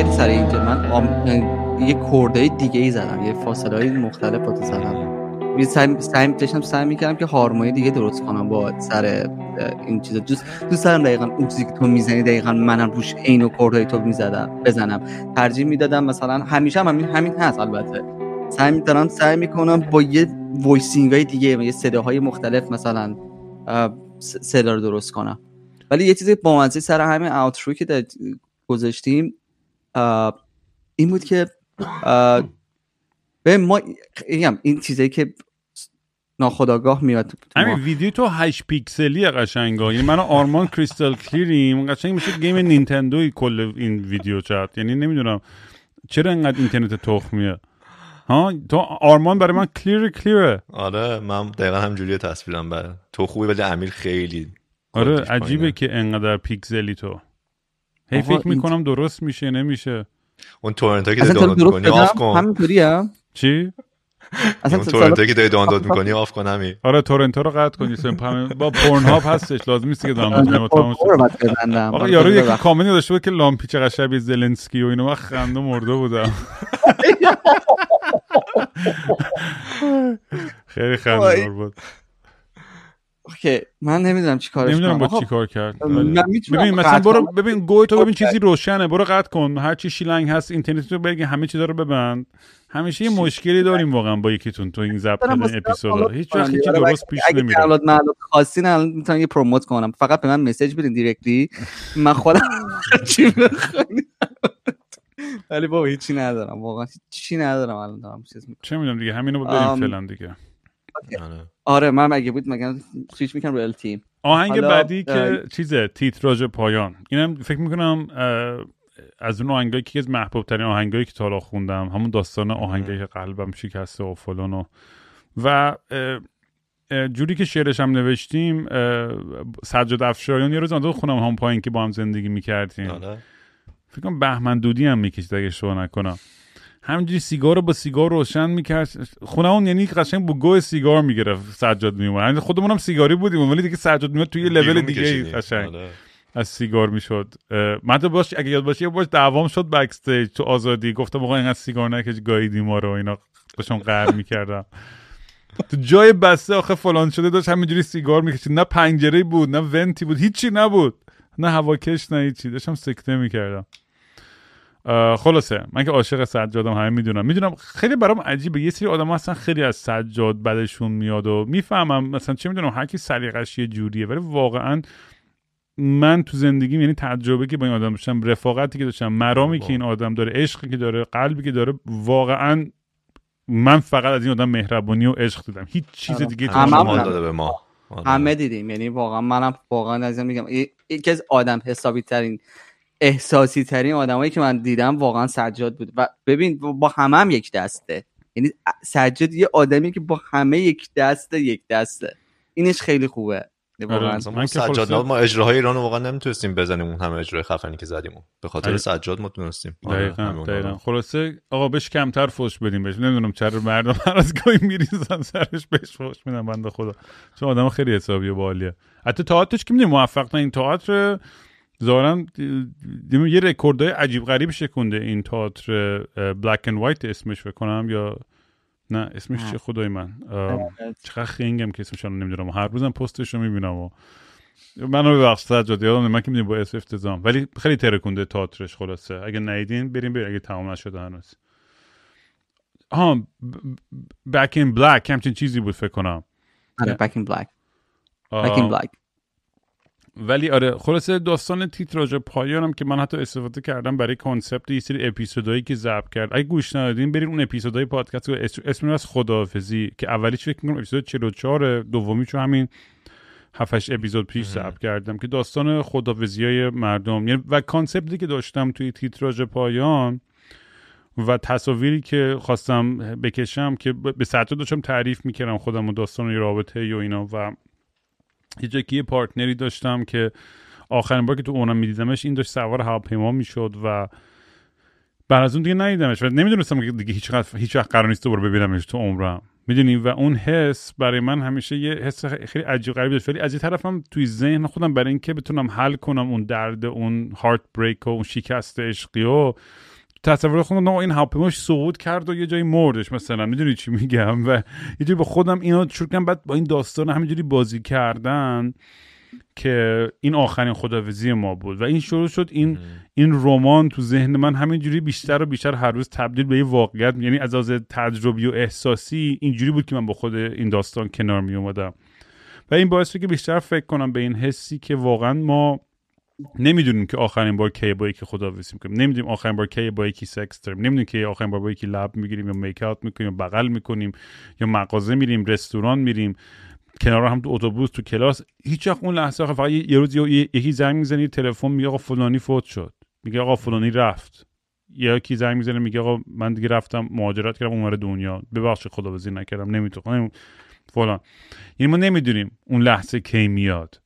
خیلی سریع اینجا. من آم... یه chord ه دیگه ای زدم یه فاصله های مختلف رو زدم. یه سعی سعی داشتم سعی می‌کردم که هارمونی دیگه درست کنم با سر این چیزا. دوست دوست دارم دقیقا اون چیزی که تو می‌زنی دقیقا منم روش عین و chord های تو می‌زدم بزنم. ترجیح می‌دادم مثلا همیشه هم همین همین هست البته. سعی میدارم سعی می‌کنم با یه voicing های دیگه یه صداهای مختلف مثلا صدا رو درست کنم. ولی یه چیزی با سر همین outro که گذاشتیم این بود که به ما این چیزایی که ناخودآگاه میاد همین ویدیو تو 8 پیکسلی قشنگا. یعنی من آرمان crystal clear یم قشنگ میشه game Nintendo ی کل این video chat یعنی نمی‌دونم چرا انقدر اینترنت تخمیه ها؟ تو آرمان برای من clear clear ه آره من دقیقا همینجوری تصویرم بر تو خوبی ولی امیر خیلی آره عجیبه که انقدر پیکسلی تو. هی فکر می‌کنم درست میشه نمیشه. اون torrent که دانلود کنی off کن. همینطوریه چی؟ اصلا torrent و که داری دانلود می‌کنی off کن همین. آره torrent و رو قطع کنی با Pornhub هستش لازم نیست که دانلود کنی آقا یارو یکی کامنت گذاشته بود که لامپی چقدر شبیه زلنسکی و اینو من خنده مرده بودم. خیلی خنده بود. اوکی من نمی‌دونم چی کارش نمی‌دونم با چی کار کرد. ببین مثلا برو ببین گوی تو ببین چیزی روشنه. برو قطع کن. هر چی شیلنگ هست اینترنت رو بگی همه چیزا رو ببند. همیشه یه مشکلی داریم واقعا با یکیتون تو این ضبط اپیزودا هیچ وقت هیچ درست پیش نمیره. اگه دانلود معلومات خاصی نه می‌تونم یه پروموت کنم. فقط به من مسیج بدین دایرکتلی من خودم چی ولی بابا هیچی ندارم. واقعا چی ندارم الان دارم چیز چه می‌دونم دیگه همینو بریم فعلا دیگه. آره. من اگه بود مگه سویچ می‌کنم رو تیم آهنگ بعدی که چیزه تیتراژ پایان. اینم فکر می‌کنم از اون آهنگایی که از محبوب ترین آهنگایی که تا خوندم همون داستان آهنگایی که قلبم شکسته و فلان و و جوری که شعرش هم نوشتیم سجاد افشاریان یه روز من خونم هم پایین که با هم زندگی می‌کردیم. آره. فکر کنم بهمن دودی هم می‌کشید اگه شو نکنم. همینجوری سیگار رو با سیگار روشن می‌کرد. اون یعنی قشنگ با گوه سیگار می‌گرفت سجاد میومد خودمون هم سیگاری بودیم ولی دیگه سجاد میومد توی یه لول دیگه قشنگ آره. از سیگار می‌شد. من تو باش اگه یاد باشه باش دعوام شد بکستیج تو آزادی. گفتم آقا اینقدر سیگار نکش گاییدی ما رو اینا داشتم قهر می‌کردم. تو جای بسته آخه فلان شده داشت همینجوری سیگار می‌کشید. نه پنجره بود نه ونتی بود هیچی نبود. نه هواکش نه هیچی. داشتم سکته می‌کردم. خلاصه من که عاشق سجادم همه می‌دونم. می‌دونم خیلی برام عجیبه. یه سری آدم هستن خیلی از سجاد بدشون میاد و می‌فهمم مثلا چه می‌دونم هر کی سلیقش یه جوریه. ولی واقعا من تو زندگیم یعنی تجربه که با این آدم داشتم رفاقتی که داشتم مرامی که این آدم داره عشقی که داره قلبی که داره واقعا من فقط از این آدم مهربانی و عشق دیدم. هیچ چیز آره. دیگه تو داده به ما. همه دیدیم. یعنی واقعا منم واقعا از میگم. یکی از آدم حسابی ترین احساسی ترین آدمایی که من دیدم واقعا سجاد بود. و ببین با همه هم یک دسته. یعنی سجاد یه آدمی که با همه یک دسته یک دسته. اینش خیلی خوبه. واقعا. ما سجاد ما اجراهای ایران واقعا نمی‌تونستیم بزنیم اون همه اجرای خفنی که زدیم. به خاطر آره. سجاد ما تونستیم آره، دقیقاً دقیقاً. خلاصه آقا بهش کمتر فوش بدیم بهش. نمی‌دونم چرا مردم هر از گاهی میریزن سرش بهش فوش میدن بنده خدا. چون آدم خیلی حسابی و بالیه. حتی تئاترش که می‌دونی موفق این تئاتر؟ ظاهرا یه رکوردای عجیب غریب شکونده این تئاتر Black and White اسمش کنم یا نه اسمش چه؟ خدای من. چقدر خنگم که اسمش نمی‌دونم. هر روزم پستش رو می‌بینم و منو ببخش سجاد یادم من که می‌دونم با اسم افتضاحم ولی خیلی ترکونده تئاترش خلاصه. اگه ندیدین بریم بریم اگه تمام نشده هنوز. ها Back in Black همچین چیزی بود فکر کنم. Back in Black Back in Black ولی آره خلاصه داستان تیتراژ پایانم که من حتی استفاده کردم برای concept یه سری اپیزودایی که ضبط کرد. اگه گوش ندادین برین اون اپیزودهای پادکست رو. اسم از خداحافظی که اولیش فکر می‌کنم اپیزود 44 دومی چون همین 7 اپیزود پیش ضبط کردم که داستان خداحافظی های مردم. یعنی و concept ی که داشتم توی تیتراژ پایان و تصاویری که خواستم بکشم که به ساعت داشتم تعریف می‌کردم خودم و داستان رابطه و اینا و یه یه پارتنری داشتم که آخرین بار که تو اونم میدیدمش این داشت سوار هواپیما می‌شد و بعد از اون دیگه ندیدمش و نمی‌دونستم که دیگه هیچ هیچ وقت قرار نیست دوباره ببینمش تو عمرم. می‌دونی؟ و اون حس برای من همیشه یه حس خیلی عجیب غریب داشت. ولی از یه طرفم توی ذهن خودم برای اینکه بتونم حل کنم اون درد اون هارت بریک و اون شکست عشقی و تصور خودم این هواپیماش سقوط کرد و یه جایی مردش مثلا. می‌دونی چی میگم؟ و یه جایی با خودم اینو شروع کردم بعد با این داستان همینجوری بازی کردن که این آخرین خداویزی ما بود. و این شروع شد این این رمان تو ذهن من همینجوری بیشتر و بیشتر هر روز تبدیل به یه واقعیت یعنی از از تجربی و احساسی اینجوری بود که من با خود این داستان کنار می اومدم و این باعث که بیشتر فکر کنم به این حسی که واقعا ما نمی‌دونیم که آخرین بار کی با یکی خداحافظی می‌کنیم. نمی‌دونیم آخرین بار کی با یکی سکس داریم. نمی‌دونیم که آخرین بار با یکی لب می‌گیریم یا میک اوت می‌کنیم یا بغل می‌کنیم یا مغازه میریم رستوران میریم کنار هم تو اتوبوس تو کلاس. هیچ وقت اون لحظه فقط یه روز یکی زنگ می‌زنه تلفن میگه آقا فلانی فوت شد. میگه آقا فلانی رفت. کی زنگ می‌زنه میگه آقا من دیگه رفتم مهاجرت کردم اونور دنیا. ببخشید خداحافظی نکردم نمی‌تونم. فلان. یعنی ما نمی‌دونیم اون لحظه کی میاد.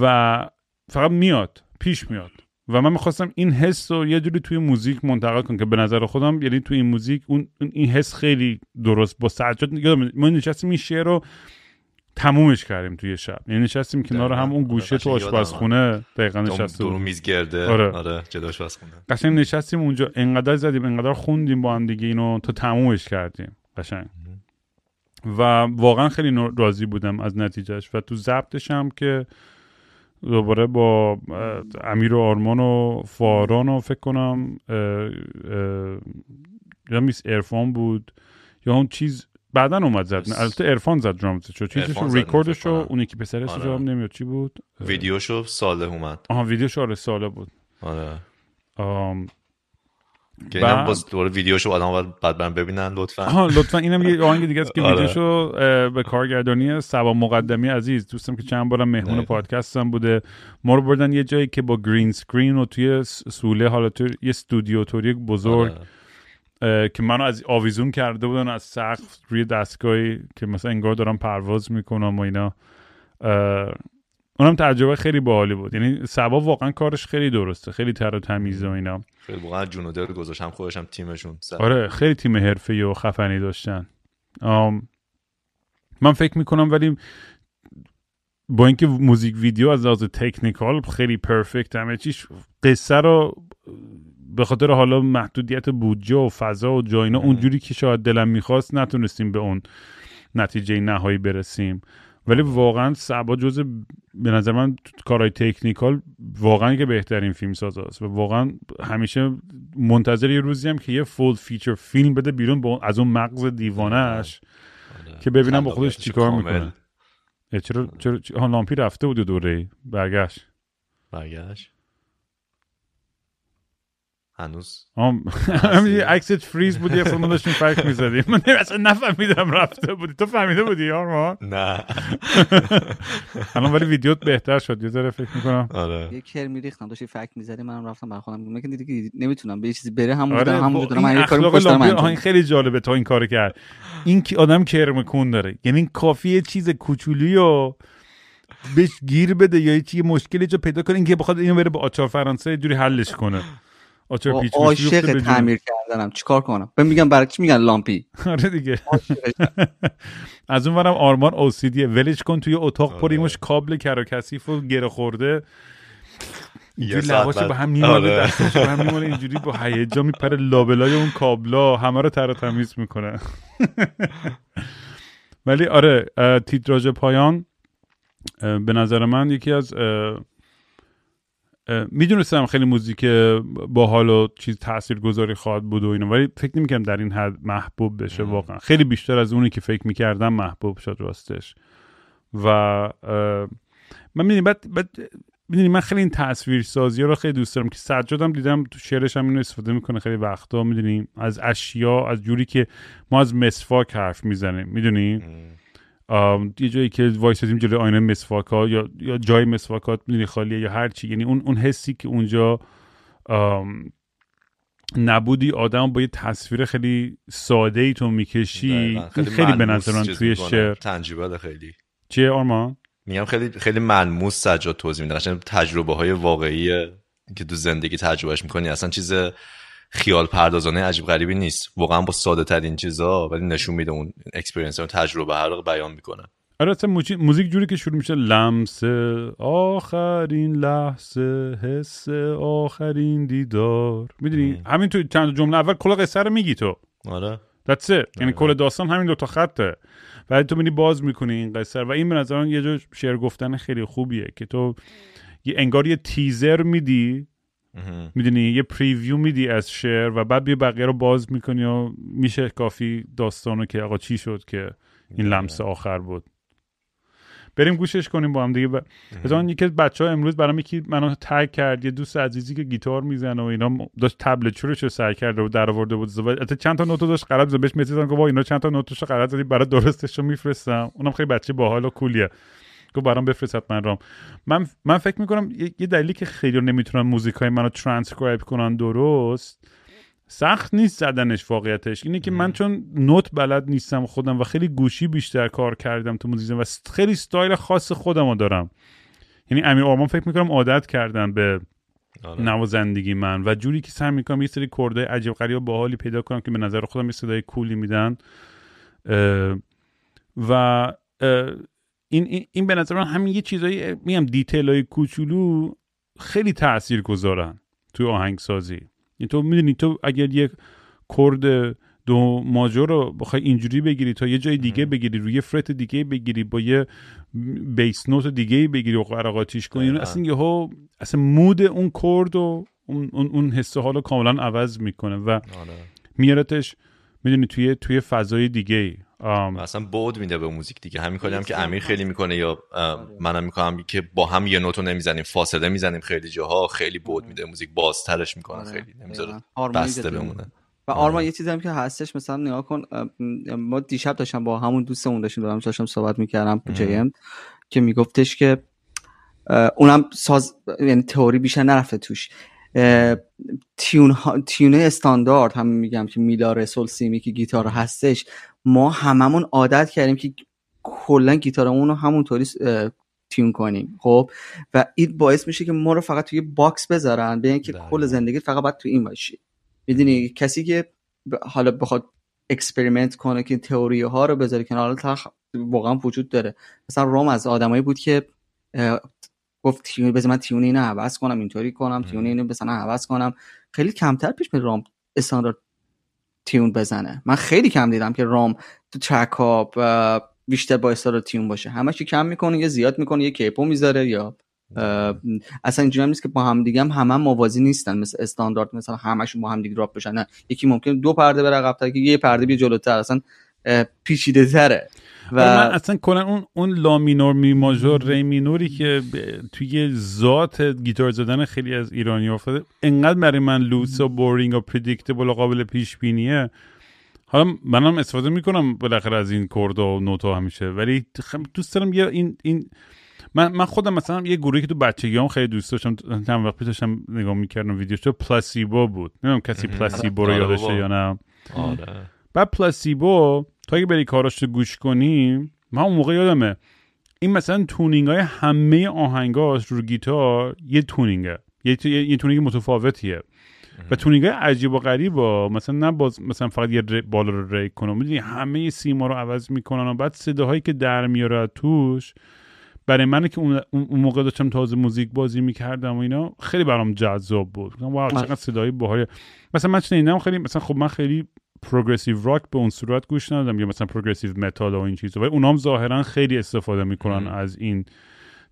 و فقط میاد پیش میاد. و من می‌خواستم این حس رو یه جوری توی موزیک منتقل کنم که به نظر خودم یعنی توی این موزیک اون این حس خیلی درست با سجاد ما نشستیم این شعر رو تمومش کردیم توی شب. یعنی نشستیم کنار هم اون گوشه تو آشپزخونه دقیقا نشستیم. دور میز گرده آره, آره جلو آشپزخونه. قشنگ نشستیم اونجا انقدر زدیم انقدر خوندیم با هم دیگه اینو تا تمومش کردیم. قشنگ. و واقعا خیلی راضی بودم از نتیجهش. و تو ضبطش هم که دوباره با امیر و آرمان و فاران و فکر کنم یا میس ارفان بود یا اون چیز بعدا اومد زد. البته ارفان زد درامز چو چیزش ریکوردش رو اونی که پسرش آره. جواب نمیاد چی بود؟ ویدیوشو ساله اومد. آها ویدیوشو آره ساله بود. آره. که اینم باز دوباره ویدیوشو آدم باید بعد ببینن لطفا. آها لطفا. اینم یه آهنگ دیگه است که آره. ویدیوشو به کارگردانی سبا مقدمی عزیز دوستم که چند بارم مهمون پادکستم بوده. ما رو بردن یه جایی که با گرین سکرین و توی سوله حالا تو یه استودیو توری بزرگ آره. که منو از آویزون کرده بودن از سقف روی دستگاهی که مثلا انگار دارم پرواز می‌کنم و اینا. اونم تجربه خیلی باحالی بود. یعنی سبا واقعا کارش خیلی درسته. خیلی تر و تمیز و اینا. خیلی واقعا جون و دل گذاشتم خودشم تیمشون. آره خیلی تیم حرفه‌ای و خفنی داشتن. من فکر می‌کنم ولی با اینکه موزیک ویدیو از لحاظ تکنیکال خیلی پرفکت همه چیش قصه رو به خاطر حالا محدودیت بودجه و فضا و جاینا اونجوری که شاید دلم می‌خواست نتونستیم به اون نتیجه نهایی برسیم. ولی واقعا سبا جز به نظر من کارهای technical واقعا که بهترین فیلم ساز است و واقعا همیشه منتظر یه روزی هم که یه full feature فیلم بده بیرون از اون مغز دیوانهش آره. که ببینم با خودش چیکار می‌کنه. چرا چرا؟ لامپی رفته بود دوره. برگشت. برگشت. هنوز. همین عکست فریز بود یه فیلم داشتیم حرف می‌زدیم. من اصلا نفهمیدم رفته بودی. تو فهمیده بودی یار نه. الان ولی ویدیوت بهتر شد یه ذره فکر می‌کنم. آره. یه کر میریختم داشتی فکر می‌زدی منم رفتم برای خودم. من که دیگه نمی‌تونم به چیزی بره هم آره هم بودم من یه کاری پشت این خیلی جالبه تا این کارو کرد. این آدم کرم کن داره. یعنی کافیه چیز کوچولی و بهش گیر بده یا چی مشکلی جا پیدا کنه اینکه بخواد اینو بره به آچار فرانسه جوری حلش کنه. آچار پیچ عاشق تعمیر کردنم. چیکار کنم؟ بهم میگم برای چی میگن لامپی؟ آره دیگه. از اون ورم آرمان اوسیدیه ولش کن توی اتاق پریمش آره. کابل کر کثیف و گره خورده. اینجوری لباش به هم میماله آره. دستش به هم میماله اینجوری با هیجان میپره لابلای اون کابلا. همه رو تر تمیز می‌کنه. ولی آره تیتراژ پایان به نظر من یکی از می‌دونستم خیلی موزیک با حال و چیز تأثیر گذاری خواهد بود و اینو ولی فکر نمی‌کنم در این حد محبوب بشه واقعا. خیلی بیشتر از اونی که فکر می‌کردم محبوب شد راستش. و من می‌دونی بعد, بعد می‌دونی من خیلی این تصویر سازی رو خیلی دوست دارم که سجادم دیدم تو شعرش هم اینو استفاده می‌کنه خیلی وقتا می‌دونی از اشیا از جوری که ما از مسواک حرف می‌زنیم می‌دونی؟ یه جایی که وایسادیم جلوی آینه مسواک ها یا, یا جای مسواکات می‌دونی خالیه یا هر چی. یعنی اون اون حسی که اونجا نبودی آدم با یه تصویر خیلی ساده ای تو می‌کشی. خیلی, خیلی به نظر من توی شعر. تنجیبه خیلی. چیه آرمان میگم خیلی خیلی ملموس سجاد توضیح میده. تجربه های واقعی که تو زندگی تجربهش می‌کنی. اصلا چیز خیال پردازانه عجیب غریبی نیست. واقعا با ساده ترین چیزا ولی نشون میده اون experience اون تجربه هر بیان می‌کنه. آره اصلا موزیک جوری که شروع میشه لمس آخرین لحظه حس آخرین دیدار. می‌دونی؟ همین تو چند جمله اول کل قصه رو میگی تو. آره. That's it. یعنی کل داستان همین دو تا خطه. ولی تو میری باز می‌کنی این قصه و این به نظر یه جور شعر گفتن خیلی خوبیه که تو یه انگار یه تیزر میدی می‌دونی یه پریویو میدی از شعر و بعد بیا بقیه رو باز می‌کنی و میشه کافی داستانو که آقا چی شد که این لمس آخر بود. بریم گوشش کنیم با هم دیگه. ب... یکی از بچه ها امروز برام یکی منو تگ کرد یه دوست عزیزی که گیتار می‌زنه و اینا داشت تبلت چورش رو سر کرده و در آورده بود حتی چند تا نوتو داشت غلط بهش message که با اینا چند تا نوتوش غلط زدی برای درستش رو میفرستم. اونم خیلی بچه باحال و cool یه گفت برام بفرست حتما رام. من من فکر می‌کنم یه دلیلی که خیلی نمی‌تونن موزیک های منو ترانسکرایب کنن درست سخت نیست زدنش واقعیتش. اینه که من چون نوت بلد نیستم خودم و خیلی گوشی بیشتر کار کردم تو موزیک و خیلی ستایل خاص خودم رو دارم. یعنی امیر آرمان فکر می‌کنم عادت کردن به آره. نوازندگی من و جوری که سعی می‌کنم یه سری کرده عجیب غریب باحالی پیدا کنم که به نظر خودم یه صدای کولی میدن. و این, این, به نظر من همین یه چیزایی میگم دیتیل های کوچولو خیلی تأثیر گذارن توی آهنگسازی. این تو می‌دونی تو اگر یک کرد دو ماجور رو بخوای اینجوری بگیری تا یه جای دیگه بگیری روی فرت دیگه بگیری با یه بیس نوت دیگه بگیری و قرقاتیش کنی یعنی اصلا یهو اصلا مود اون کرد و اون اون, اون حس حالو کاملا عوض می‌کنه و آره. میارتش می‌دونی توی توی فضای دیگه اصلا بود میده به موزیک دیگه. همین کاری هم که امیر خیلی می‌کنه یا منم می‌کنم که با هم یه نوتو نمی‌زنیم فاصله می‌زنیم خیلی جاها خیلی بود میده. موزیک بازترش می‌کنه آره. خیلی. نمی‌ذاره بسته بمونه. و آرما یه چیزی هم که هستش مثلا نگاه کن ما دیشب داشتم با همون دوستمون داشتیم دارم داشتم صحبت می‌کردم جیم که میگفتش که اونم ساز یعنی تئوری بیشتر نرفته توش. tune, ها... tune استاندارد هم میگم که می لا ر سل سی می که گیتار هستش. ما هممون عادت کردیم که کلا گیتارمون رو همونطوری tune کنیم خب؟ و این باعث میشه که ما رو فقط توی box بذارن به اینکه کل زندگی فقط باید تو این باشی. می‌دونی؟ کسی که حالا بخواد experiment کنه که تئوری ها رو بذاره کنار تخ واقعا وجود داره. مثلا رام از آدمایی بود که گفت tune ی بذار من tune ی اینو عوض کنم اینطوری کنم tune ی اینو مثلا عوض کنم. خیلی کمتر پیش میره رام standard tune بزنه. من خیلی کم دیدم که رام تو ها بیشتر با standard tune باشه. همش کم می‌کنه یه زیاد می‌کنه یه capo می‌ذاره یا اصلا اینجوری نیست که با هم دیگه هم همه موازی نیستن. مثل استاندارد مثلا همشون با هم دیگه drop بشن. نه یکی ممکن دو پرده بره عقب‌تر که یه پرده بیاد جلوتر. اصلا پیچیده تره و من اصلا کلا اون اون لا مینور می ماژور ری مینوری که توی ذات گیتار زدن خیلی از ایرانی افتاده انقدر برای من لوس و boring و predictable و قابل پیش بینیه حالا منم استفاده می‌کنم بالاخره از این chord و نوتا همیشه ولی دوست دارم یه این این من من خودم مثلا یه گروهی که تو بچگیام خیلی دوست داشتم چند وقت پیشم نگاه می‌کردم ویدیوش تو پلاسیبو بود. نمی‌دونم کسی پلاسیبو رو آره یادشه یا نه. آره. بعد پلاسیبو تا اگه بری کاراش رو گوش کنی من اون موقع یادمه. این مثلا تونینگ های همه آهنگاش رو گیتار یه تونینگه. یه, یه تونینگ متفاوتیه. و تونینگ های عجیب و غریب ها مثلا نه باز مثلا فقط یه بالا رو ریک کنم. می‌دونی همه سیما رو عوض می‌کنن و بعد صداهایی که در میاره توش برای من که اون, موقع داشتم تازه موزیک بازی می‌کردم و اینا خیلی برام جذاب بود. wow چقدر صدایی باحال مثلا من شنیدم خیلی مثلا خب من خیلی progressive rock به اون صورت گوش ندادم یا مثلا progressive metal و این چیزا. ولی اونام ظاهرا خیلی استفاده می‌کنن از این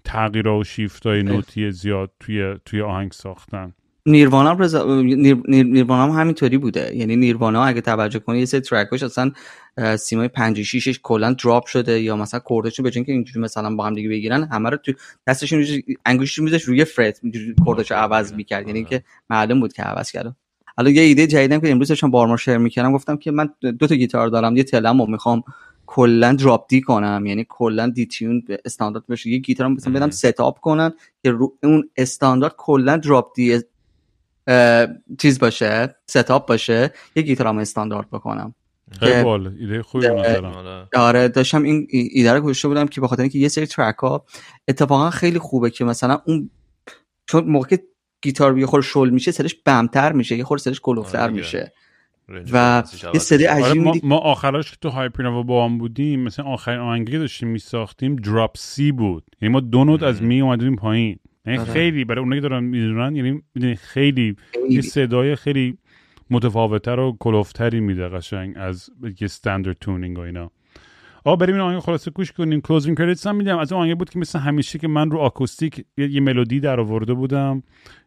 تغییرها و شیفت های نوتی زیاد توی توی آهنگ ساختن. نیروانا رزا... نیر... نیروانا هم همینطوری بوده. یعنی نیروانا اگه توجه کنی یه سری track ش اصلا سیمای 5 6 کلا drop شده یا مثلا chord شون به که اینجوری مثلا با هم دیگه بگیرن همه رو تو دستشون انگشتش میذاش روی fret chord ش عوض می‌کرد. یعنی که معلوم بود که عوض کرده. حالا یه ایده جدیدم که امروز داشتم با آرمان share می‌کردم گفتم که من دو تا گیتار دارم یه Tele م رو می‌خوام کلا drop D کنم یعنی کلا D tune به استاندارد بشه. یه گیتار مثلا بدم set up کنن که رو اون استاندارد کلا drop D چیز باشه ستاپ باشه یه گیتار هم استاندارد بکنم. خیلی بال ایده خوبی آره. آره داشتم این ایده رو گوشته بودم که بخاطر اینکه یه سری ترک ها اتفاقا خیلی خوبه که مثلا اون چون موقع گیتار یه خور شل میشه سرش بمتر میشه یه خور سرش کلوفتر آره میشه. و یه سری آره ما, ما آخراش که تو هایپرنوا با هم بودیم مثلا آخرین آهنگی داشتیم میساختیم دراپ سی بود. یعنی ما دو نوت از می اومدیم پایین. یعنی آره. خیلی برای اونایی که دارن می‌دونن یعنی خیلی یه صدای خیلی متفاوتتر و کلوفتری میده قشنگ از یه standard tuning و اینا. آقا بریم این آهنگ خلاصه گوش کنیم. Closing Credits هم میدم. از اون آهنگ بود که مثل همیشه که من رو آکوستیک یه, ملودی در آورده بودم.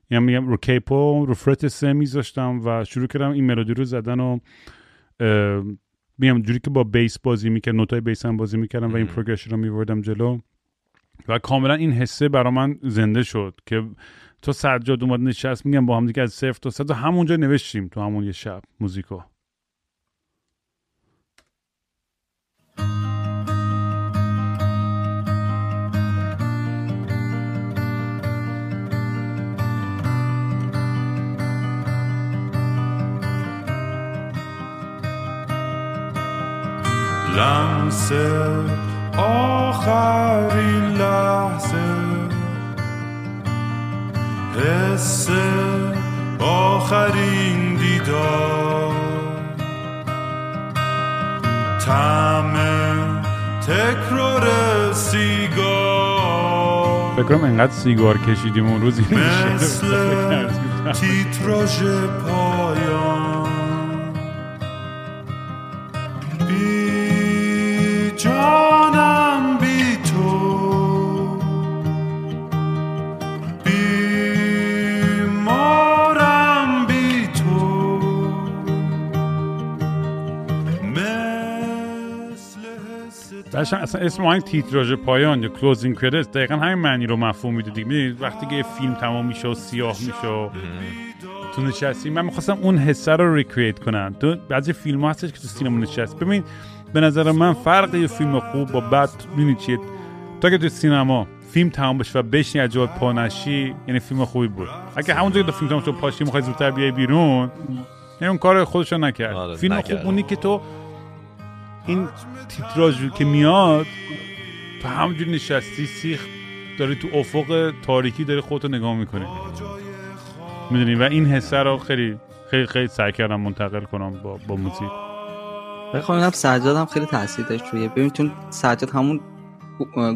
یعنی میگم رو capo رو fret سه میذاشتم و شروع کردم این ملودی رو زدن و میگم جوری که با bass بازی می‌کرد نوتای bass هم بازی می‌کردم و این progression رو میوردم جلو. و کاملا این حسه برا من زنده شد که تو سجاد اومد نشست میگم با هم دیگه از صفر تا صد همونجا نوشتیم تو همون یه شب موزیکو. لمس آخرین لحظه. حس آخرین دیدار. تعم تکرار سیگار. فکرم انقدر سیگار کشیدیم اون روز مثل تیتراژ پایان. اصلا اسم آهنگ تیتراژ پایان یا Closing Credit دقیقا همین معنی رو مفهوم میده دیگه وقتی که فیلم تمام میشه و سیاه میشه و تو نشستی. من می‌خواستم اون حسه رو recreate کنم. تو بعضی فیلم ها هستش که تو سینما نشست ببین به نظر من فرق یه فیلم خوب با بد ببینید چیه؟ تا که تو سینما فیلم تمام بشه و بشینی از جات پانشی یعنی فیلم خوبی بود. اگه همونجا که فیلم تمام شد پاشی می‌خوای زودتر بیای بیرون یعنی اون کار خودشو نکرد. آره، فیلم خوب اونی که تو این تیتراژ که میاد تو همونجور نشستی سیخ داری تو افق تاریکی داری خودتو نگاه می‌کنی. می‌دونی؟ و این حسه رو خیلی خیلی خیلی سعی کردم منتقل کنم با, با موزیک. بخوام اینم سجاد هم خیلی تاثیر داشت روی ببین چون سجاد همون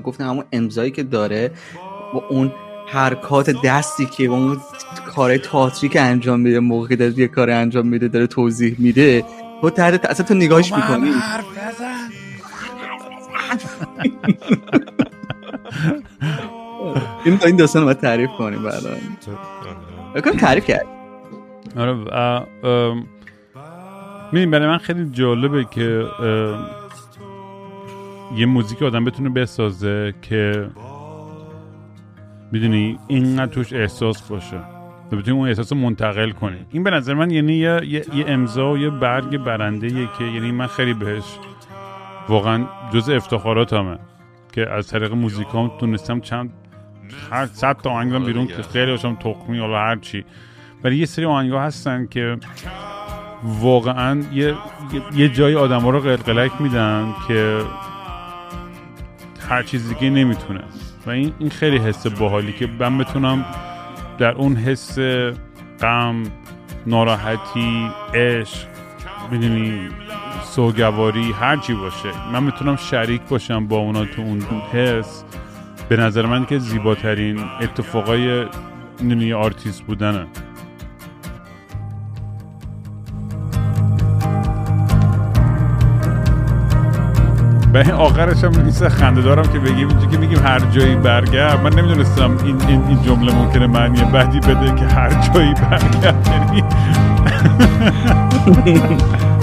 گفتن همون امضایی که داره با اون حرکات دستی که با اون کار تئاتری که انجام میده موقعی داره یه کار انجام میده داره توضیح میده. تو تحت اصلا تو نگاهش می‌کنی. این این داستان رو تعریف کنیم بعدا. بکنم تعریف کرد. آره میدیم برای من خیلی جالبه که یه موزیک آدم بتونه بسازه که می‌دونی اینقدر توش احساس باشه. و بتونی اون احساس رو منتقل کنی. این به نظر من یعنی یه, یه, یه امضا و یه برگ برنده که یعنی من خیلی بهش واقعا جز افتخاراتمه که از طریق موزیکام تونستم چند هر صد تا آهنگم بیرون که خیلی هاشم تخمی یا هر چی. ولی یه سری آهنگ هستن که واقعا یه, یه جای آدم ها رو قلقلک میدن که هر چیز دیگه نمی‌تونه. و این این خیلی حس باحالی که من بتونم در اون حس غم ناراحتی عشق می‌دونی سوگواری هر چی باشه. من می‌تونم شریک باشم با اونا تو اون حس. به نظر من که زیباترین اتفاقای می‌دونی آرتیست بودنه. به آخرش هم نیست. خنده دارم که بگیم که میگیم هر جایی برگرد. من نمی‌دونستم این, این, این جمله ممکنه معنی بدی بده که هر جایی برگرد. یعنی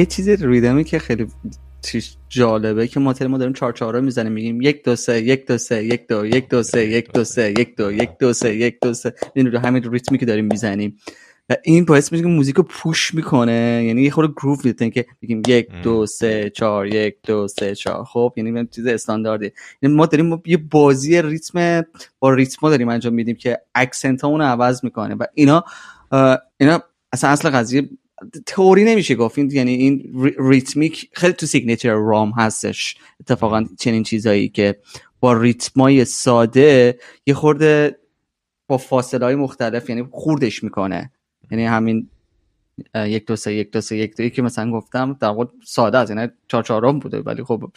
یه چیزی ریدمی که خیلی جالبه که ما ما داریم چهار چهار می‌زنیم میگیم یک دو سه یک دو سه یک دو یک دو سه یک دو سه یک دو یک دو سه یک دو سه. این رو همین ریتمی که داریم می‌زنیم. و این باعث میشه که موزیک رو پوش می‌کنه. یعنی یه خورده گروف میده که بگیم یک دو سه چهار یک دو سه چهار. خب یعنی چیز استاندارده یعنی ما داریم یه بازی ریتم با ریتم داریم انجام میدیم که اکسنت رو عوض می‌کنه. و اینا اینا اصلا اصل قضیه تئوری نمیشه گفت. یعنی این ریتمیک خیلی تو signature رام هستش اتفاقا چنین چیزایی که با ریتمای ساده یه خورده با فاصله های مختلف یعنی خوردش می‌کنه. یعنی همین یک دو سه یک دو سه یک دو که مثلا گفتم در واقع ساده است. یعنی چهار چهارم بوده. ولی خب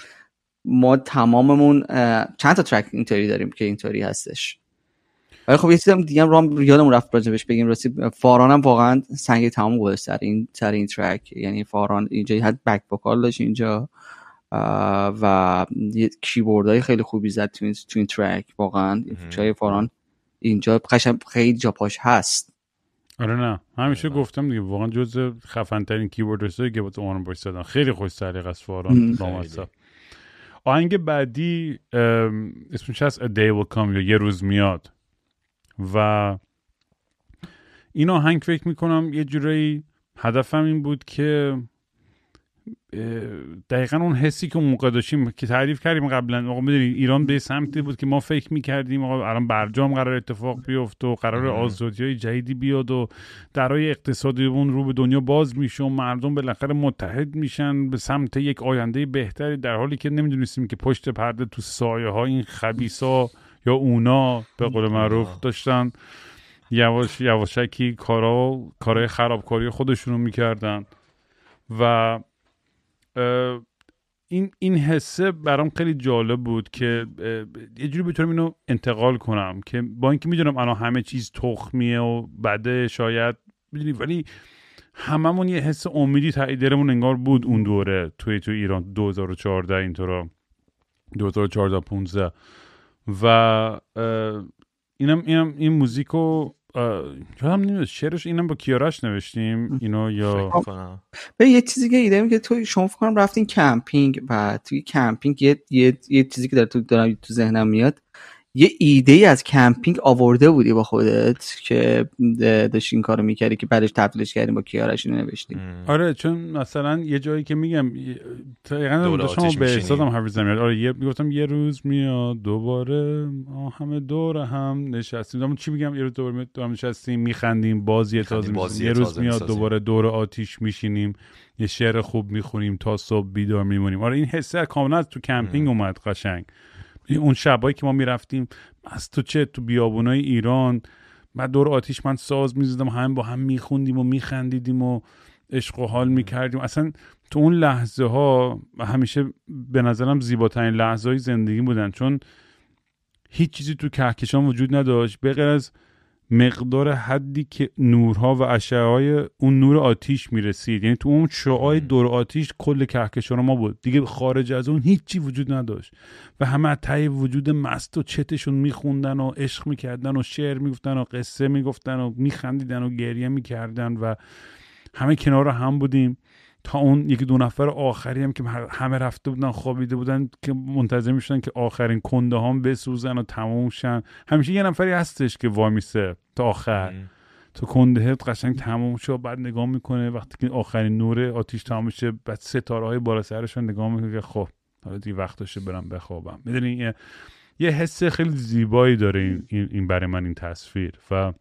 ما تماممون چند تا track اینطوری داریم که اینطوری هستش. ولی خب یه چیزم دیگه هم رام یادم رفت راجبش بگیم. راستی فاران هم واقعا سنگ تمام گذاشت سر این سر این track. یعنی فاران اینجا حد بک وکال داشت اینجا. و کیبورد های خیلی خوبی زد تو این, تو این track. واقعا جای فاران اینجا قشنگ خیلی جا پاش هست. آره نه. همیشه گفتم دیگه واقعا جز خفن ترین کیبوردرسایی که با تو اون باش زدن خیلی خوش سلیقه است فاران. آهنگ بعدی اسمش هست A Day Will Come یا یه روز میاد. و این آهنگ فکر می‌کنم یه جورایی هدفم این بود که دقیقا اون حسی که اون موقع داشتیم که تعریف کردیم قبلا. آقا می‌دونی ایران به سمتی بود که ما فکر می‌کردیم آقا الان برجام قرار اتفاق بیفت و قرار آزادی های جدیدی بیاد و درای اقتصادی اون رو به دنیا باز میشه و مردم بالاخره متحد میشن به سمت یک آینده بهتری در حالی که نمی‌دونستیم که پشت پرده تو سایه ها این خبیسا یا اونا به قول معروف داشتن یواش یواشکی کارا کارهای خرابکاری خودشونو می‌کردن. و این این حسه برام خیلی جالب بود که یه جوری بتونم اینو انتقال کنم که با اینکه می‌دونم الان همه چیز تخمیه و بده شاید می‌دونی ولی هممون یه حس امیدی تاییدرمون انگار بود اون دوره توی تو ایران 2014 اینطورا. 2014 15 و اینم اینم این موزیکو یادم نمیاد شعرش اینم با کیاراش نوشتیم اینو یا به یه چیزی که ایده که تو شما فکر کنم رفتین کمپینگ و توی کمپینگ یه, یه, یه چیزی که در تو دارم تو ذهنم میاد یه ایده ای از کمپینگ آورده بودی با خودت که داشتی این کارو می‌کردی که بعدش تبدیلش کردیم با کیارش اینو نوشتیم آره چون مثلا یه جایی که میگم دقیقا داشتم به احساسم حرف زدم آره یه می‌گفتم یه روز میاد دوباره همه دور هم نشستیم. چی میگم؟ یه روز دوباره دور نشستیم میخندیم بازی تازه یه روز میاد دوباره دور آتیش میشینیم یه شعر خوب می‌خونیم تا صبح بیدار میمونیم. آره این حسه کاملا تو کمپینگ اومد قشنگ. اون شبایی که ما می‌رفتیم از تو چه؟ تو بیابونای ایران. بعد دور آتیش من ساز می‌زدم هم با هم میخوندیم و میخندیدیم و عشق و حال می‌کردیم. اصلا تو اون لحظه ها همیشه به نظرم زیباترین لحظه های زندگی بودن چون هیچ چیزی تو کهکشان وجود نداشت. به از مقدار حدی که نورها و اشعه های اون نور آتیش می‌رسید. یعنی تو اون شعای دور آتیش کل کهکشان ما بود. دیگه خارج از اون هیچی وجود نداشت. و همه تای وجود مست و چتشون میخوندن و عشق می‌کردن و شعر می‌گفتن و قصه می‌گفتن و میخندیدن و گریه می‌کردن و همه کنار هم بودیم. تا اون یکی دو نفر آخری هم که همه رفته بودن خوابیده بودن که منتظر می‌شدن که آخرین کنده هم بسوزن و تموم شن. همیشه یه نفری هستش که وامیسه تا آخر. تو کنده قشنگ تموم شد بعد نگاه می‌کنه وقتی که آخرین نور آتیش تمام میشه بعد ستاره های بالا سرشون نگاه می‌کنه که خب حالا دیگه وقتشه برم بخوابم. می‌دونی یه, یه حس خیلی زیبایی داره این, این برای من این تصویر. و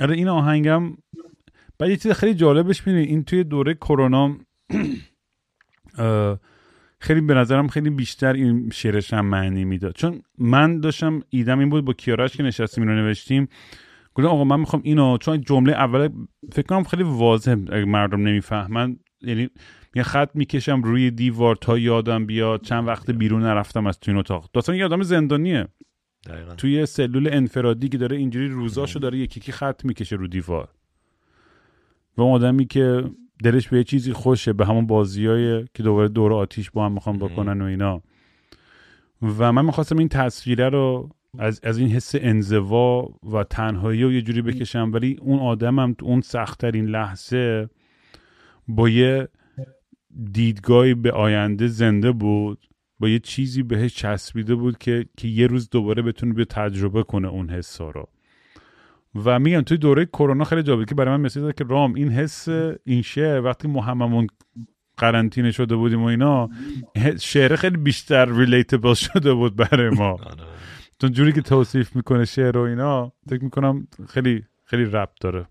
آره این آهنگم بعد یه چیز خیلی جالبش می‌دونی این توی دوره کرونا خیلی به نظرم خیلی بیشتر این شعرش هم معنی می‌داد. چون من داشتم ایدم این بود با کیاراش که نشستیم اینو نوشتیم. گفتم آقا من می‌خوام اینو چون جمله اول فکر کنم خیلی واضح مردم نمی‌فهمن. یعنی یه خط می‌کشم روی دیوار تا یادم بیاد چند وقت بیرون نرفتم از تو این اتاق. داستان یه آدم زندانیه. دقیقا. توی سلول انفرادی که داره اینجوری روزاشو داره یکی یکی خط می‌کشه رو دیوار. و اون آدمی که دلش به یه چیزی خوشه به همون بازیایی که دوباره دور آتیش با هم می‌خوان بکنن و اینا. و من می‌خواستم این تصویره رو از, از این حس انزوا و تنهایی رو یه جوری بکشم ولی اون آدمم تو اون سختترین لحظه با یه دیدگاهی به آینده زنده بود با یه چیزی بهش چسبیده بود که که یه روز دوباره بتونه به تجربه کنه اون حسا رو. و میگم توی دوره کرونا خیلی جالب که برای من مسیج که رام این حس این شعر وقتی ما هممون قرنطینه شده بودیم و اینا شعر خیلی بیشتر ریلیتبل شده بود برای ما. آره. چون جوری که توصیف می‌کنه شعر و اینا فکر می‌کنم خیلی خیلی ربط داره.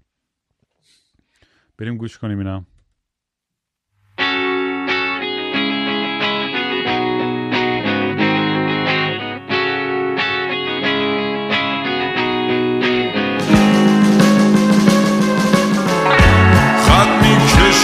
بریم گوش کنیم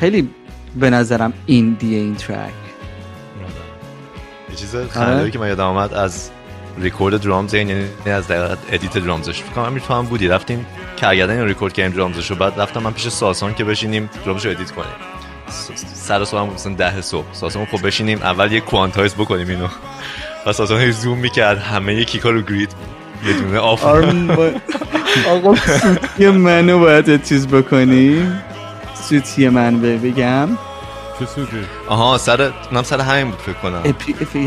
خیلی به نظرم این دیه این ترک یه چیز خنده‌ای که من یادم آمد از record drums یعنی از دقیقت edit drums ش. فکر کنم تو هم بودی. رفتیم کرگدن ریکورد کردیم drums ش رو بعد رفتم من پیش ساسان که بشینیم drums ش رو edit کنیم. سر صبح هم مثلا ده صبح. ساسان خب بشینیم اول یه quantize بکنیم اینو. و ساسان زوم می‌کرد همه یه kick ا رو grid. یه دونه off. آقا سوتی منو باید چیز بکنیم سوتی من بگم. چه سوتی؟ آها سر نم سر همین بود فکر کنم.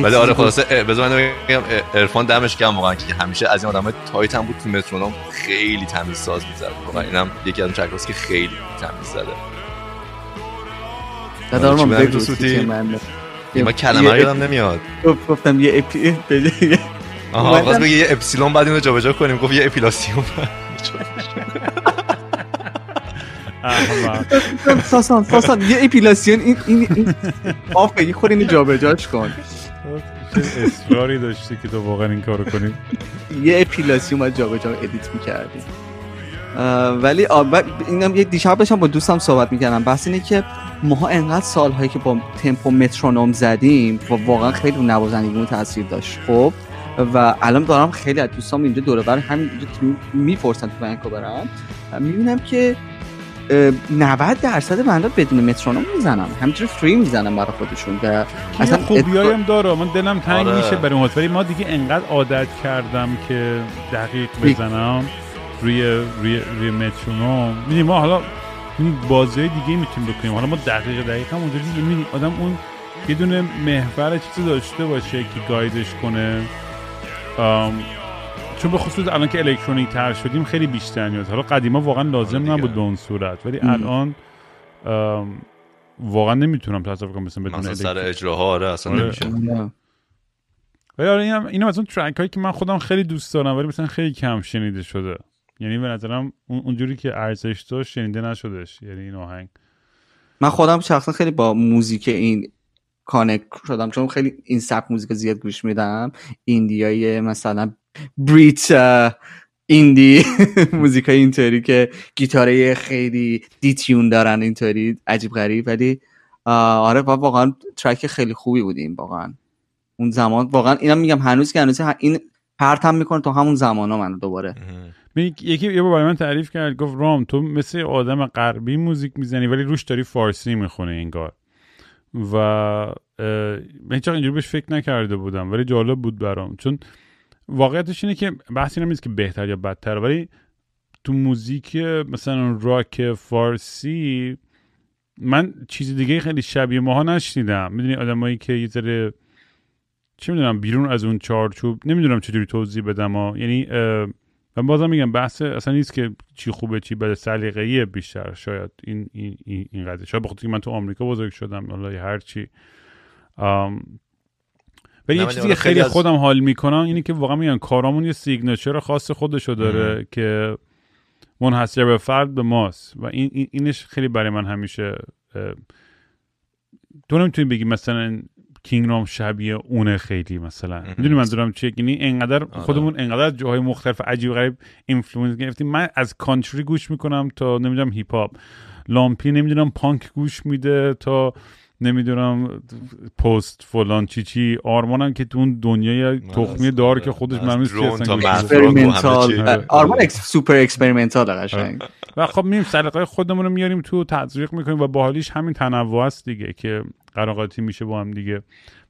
ولی آره خلاصه بذار من بگم ارفان دمش گرم واقعا که همیشه از این آدمای تایت هم بود تو مترونوم خیلی تمیز ساز می‌زد. واقعا اینم یکی از اون که خیلی تمیز زده. دادار من بگو سوتی من ما کلمه یادم نمیاد. گفتم یه اپی آها خواست بگه یه اپسیلون بعد اینو جابجا کنیم. گفت یه اپیلاسیون. ساسان ساسان یه اپیلاسیون این این این. off یه خود اینو جابجاش کن. اصراری داشتی که تو واقعا این کارو کنی. یه اپیلاسیون باید جابجا edit می‌کردی. ولی اینم یه دیشب داشتم با دوستم صحبت می‌کردم. بحث اینه که ماها انقدر سالهایی که با تمپو مترونوم زدیم و واقعا خیلی رو نوازندگیمون تاثیر داشت خب؟ و الان دارم خیلی از دوستام اینجا دوره بر همین می‌پرسن تو ونکوورم. می‌بینم که 90 درصد بنده بدون مترونوم می‌زنم. همینجوری فری می‌زنم برای خودشون و اصلا خوبیایم داره. من دلم تنگ آره. میشه برای اون ولی ما دیگه انقدر عادت کردم که دقیق بزنم روی روی روی مترونوم. ما حالا بازی های دیگه می‌تونیم بکنیم. حالا ما دقیق دقیق هم اونجوری می‌بینیم آدم اون یه دونه محور چیزی داشته باشه که گایدش کنه. چون به خصوص الان که الکترونیک تر شدیم خیلی بیشتر نیاز. حالا قدیما واقعا لازم آره نبود به اون صورت ولی الان واقعا نمی‌تونم تصور کنم مثلا بدون سر اجراها آره اصلا آره. نمیشه. ولی آره اینم اینم از اون ترک هایی که من خودم خیلی دوست دارم ولی مثلا خیلی کم شنیده شده. یعنی به نظرم اونجوری که ارزش داشت شنیده نشدش یعنی این آهنگ. من خودم شخصا خیلی با موزیک این connect شدم چون خیلی این سبک موزیک زیاد گوش میدم. indie های مثلا Brit indie موزیک های اینطوری که گیتاره خیلی detune دارن اینطوری عجیب غریب. ولی آره واقعا track خیلی خوبی بود این واقعا. اون زمان واقعا اینم میگم هنوز که هنوز این پرتم می‌کنه تو همون زمان ها من دوباره یکی یه برای من تعریف کرد گفت رام تو مثل آدم غربی موزیک می‌زنی ولی روش داری فارسی می‌خونه انگار. و من اینجوری بهش فکر نکرده بودم ولی جالب بود برام. چون واقعیتش اینه که بحثی نمیست که بهتر یا بدتر ولی تو موزیک مثلا راک فارسی من چیز دیگه خیلی شبیه ماها نشنیدم. می‌دونی آدمایی که یه ذره چه می‌دونم بیرون از اون چارچوب نمی‌دونم چجوری توضیح بدم ها. یعنی و بازم میگم بحث اصلا نیست که چی خوبه چی بده سلیقه‌ای بیشتر شاید این این این قضیه. شاید بخاطر که من تو آمریکا بزرگ شدم حالا هر چی. ولی یه چیزی که خیلی از... خودم حال می‌کنم اینه که واقعا میگن کارامون یه سیگنچر خاص خودشو داره که منحصر به فرد به ماست. و این اینش خیلی برای من همیشه تو نمی‌تونی بگی مثلا کینگ رام شبیه اونه خیلی مثلا. می‌دونی منظورم چیه؟ یعنی انقدر آره. خودمون انقدر جاهای مختلف عجیب غریب influence گرفتیم. من از country گوش می‌کنم تا نمی‌دونم hip hop لامپی نمی‌دونم پانک گوش میده تا نمی‌دونم پست فلان چی چی آرمانم که تو اون دنیای تخمی دار که خودش معلومه experimental آرمان super experimental قشنگ. و خب میریم سلیقه خودمون رو میاریم تو تزریق می‌کنیم و باحالیش همین تنوع است دیگه که قراقاتی میشه با هم دیگه.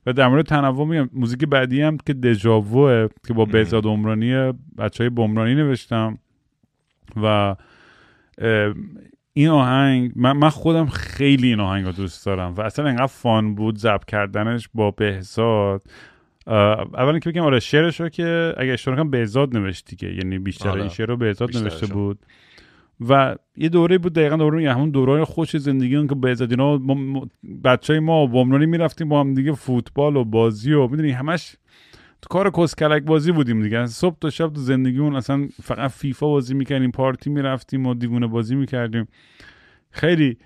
و در مورد تنوع میگم موزیک بعدی هم که دژاووه که با بهزاد عمرانی بچه های بمرانی نوشتم و این آهنگ من, من خودم خیلی این آهنگ رو دوست دارم و اصلا انقدر فان بود ضبط کردنش با بهزاد اولا که بگم آره شعرش رو که اگه اشتباه کنم بهزاد نوشت دیگه یعنی بیشتر آره. این شعر رو بهزاد نوشته بود و یه دوره بود دقیقا دوره همون دوره خوش زندگی اون که بهزاد اینا بچه های ما بمرانی می‌رفتیم با هم دیگه فوتبال و بازی و می‌دونی همش کار کسکلک بازی بودیم دیگه. صبح تا شب تو زندگیمون اصلا فقط فیفا بازی می‌کردیم پارتی می‌رفتیم و دیوونه بازی می‌کردیم. خیلی.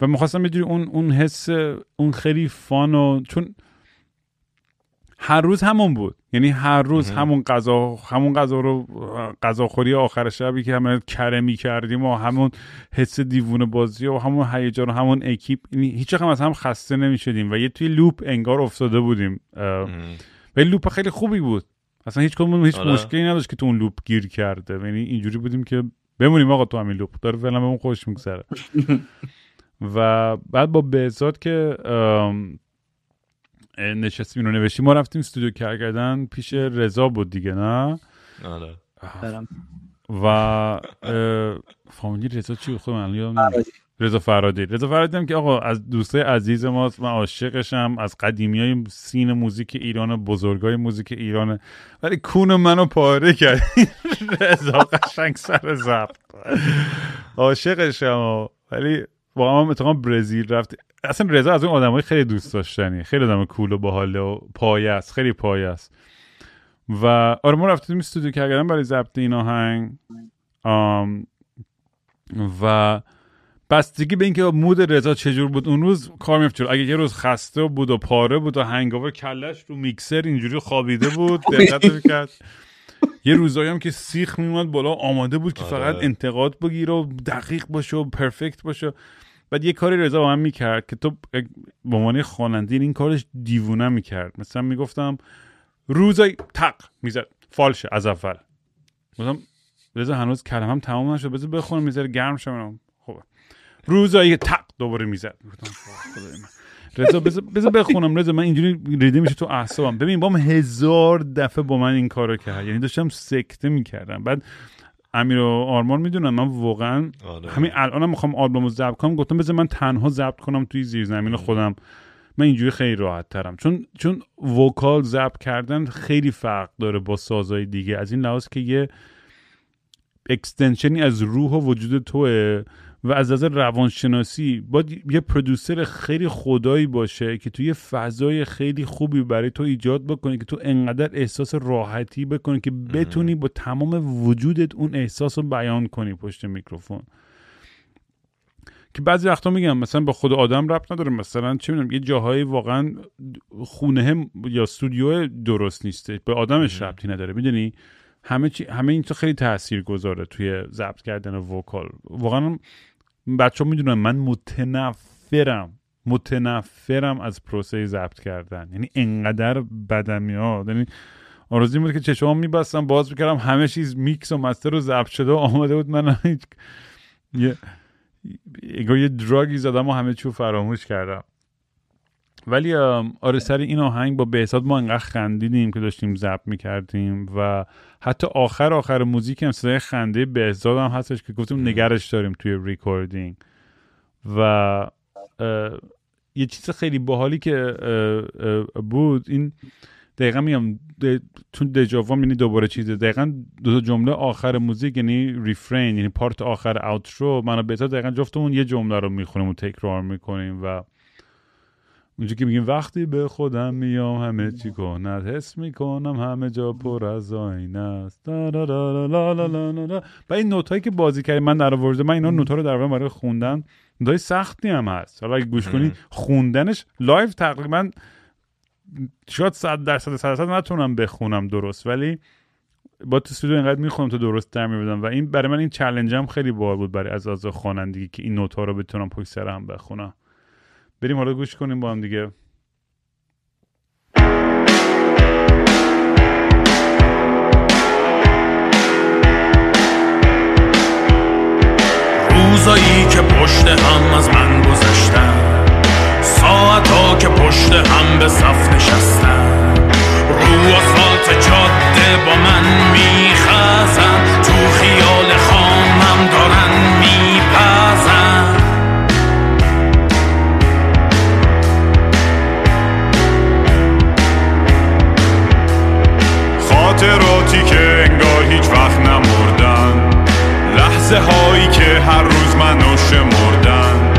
و می‌خواستم بدونی اون اون حس اون خیلی فان و چون هر روز همون بود. یعنی هر روز همون غذا همون غذا رو غذاخوری آخر شبی که همه کره کردیم و همون حس دیوونه بازی و همون هیجان و همون اکیپ. یعنی هیچ هم از هم خسته نمی‌شدیم و یه توی loop انگار افتاده بودیم. ولی loop خیلی خوبی بود. اصلا هیچ کدوم هیچ آره. مشکلی نداشت که تو اون loop گیر کرده. یعنی اینجوری بودیم که بمونیم آقا تو همین loop. داره فعلا بهمون خوش میگذره. و بعد با بهزاد که نشستیم اینو نوشتیم ما رفتیم استودیو کرگدن پیش رضا بود دیگه نه؟ آره. و فامیلی رضا چی خود من یادم رضا فرادی. رضا فرادی هم که آقا از دوستای عزیز ماست من عاشقشم از قدیمی های سین موزیک ایران بزرگای موزیک ایران. ولی کون منو پاره کرد. رضا قشنگ سر زبط عاشقشم. ولی با هم اتفاقا برزیل رفت. اصلا رضا از اون های خیلی دوست داشتنی. خیلی آدم کول و باحال و پایه است. خیلی پایه است. و آره ما رفتیم استودیو کردن برای ضبط این آهنگ. و بستگی به اینکه مود رضا چجور بود اون روز کار میفت اگه یه روز خسته بود و پاره بود و هنگاور کلش رو میکسر اینجوری خوابیده بود دقت کرد. یه روزایی هم که سیخ میومد بالا آماده بود که آره. فقط انتقاد بگیره و دقیق باشه و پرفکت باشه بعد یه کاری رضا با من می‌کرد که تو به عنوان خواننده این کارش دیوونه می‌کرد. مثلا می‌گفتم روزای تق می‌زد فالشه از اول. مثلا رضا هنوز کلمم تمام نشد بذار بخونم می‌ذاره گرم شم. روزایی تق دوباره می‌زد. رضا بذار بخونم. رضا من اینجوری ریده میشه تو اعصابم. ببین با هزار دفعه با من این کارو کرد. یعنی داشتم سکته می‌کردم. بعد امیر و آرمان می‌دونن من واقعا آره. همین الانم می‌خوام آلبومو ضبط کنم. گفتم بذار من تنها ضبط کنم توی زیرزمین خودم. من اینجوری خیلی راحت ترم. چون چون vocal ضبط کردن خیلی فرق داره با سازهای دیگه. از این لحاظ که یه extension ی از روح و وجود توه. و از نظر روانشناسی باید یه producer خیلی خدایی باشه که تو یه فضای خیلی خوبی برای تو ایجاد بکنه که تو انقدر احساس راحتی بکنی که بتونی با تمام وجودت اون احساس رو بیان کنی پشت میکروفون. که بعضی وقتا میگم مثلا با خود آدم ربط نداره. مثلا چه می‌دونم یه جاهایی واقعا خونه یا استودیو درست نیسته به آدمش ربطی نداره. می‌دونی؟ همه چی همه این تو خیلی تاثیر گذاره توی ضبط کردن وکال. واقعا بچه ها می‌دونن من متنفرم. متنفرم از پروسه ضبط کردن. یعنی انقدر بدم میاد یعنی آرزوی بود که چشمام میبستم باز می‌کردم همه چیز میکس و مستر رو ضبط شده و آماده بود من یه یه drug ی زدم و همه چیو فراموش کردم. ولی آره سر این آهنگ با بهزاد ما انقدر خندیدیم که داشتیم ضبط می‌کردیم و حتی آخر آخر موزیک هم صدای خنده بهزاد هم هستش که گفتیم نگرش داریم توی recording و یه چیز خیلی باحالی که بود این دقیقا میگم چون déjà vu م یعنی دوباره چیزه دقیقا دو جمله آخر موزیک یعنی refrain یعنی part آخر outro مونو بهتر دقیقا جفتمون یه جمله رو می‌خونیم و تکرار می‌کنیم و اونجا که میگیم وقتی به خودم میام همه چی کند حس می‌کنم همه جا پر از آینه است. و این نوت هایی که بازی کردیم من در آورده من اینا نوت رو در واقع برای خوندن نوت سختی هم هست. حالا اگه گوش کنی خوندنش live تقریبا شاید صد درصد صد درصد نتونم بخونم درست ولی با تو استودیو اینقدر می‌خونم تو درست در میبودم و این برای من این چلنجم خیلی باحال بود برای از از خوانندگی که این نوت ها رو بتونم پشت سر هم بخونم. بریم حالا گوش کنیم با هم دیگه. روزایی که پشت هم از من گذشتن ساعتا که پشت هم به صف نشستن. رو آسفالت جاده با من میخزن تو خیال خامم دارن خاطراتی که انگار هیچ وقت نمردن. لحظه هایی که هر روز منو شمردن.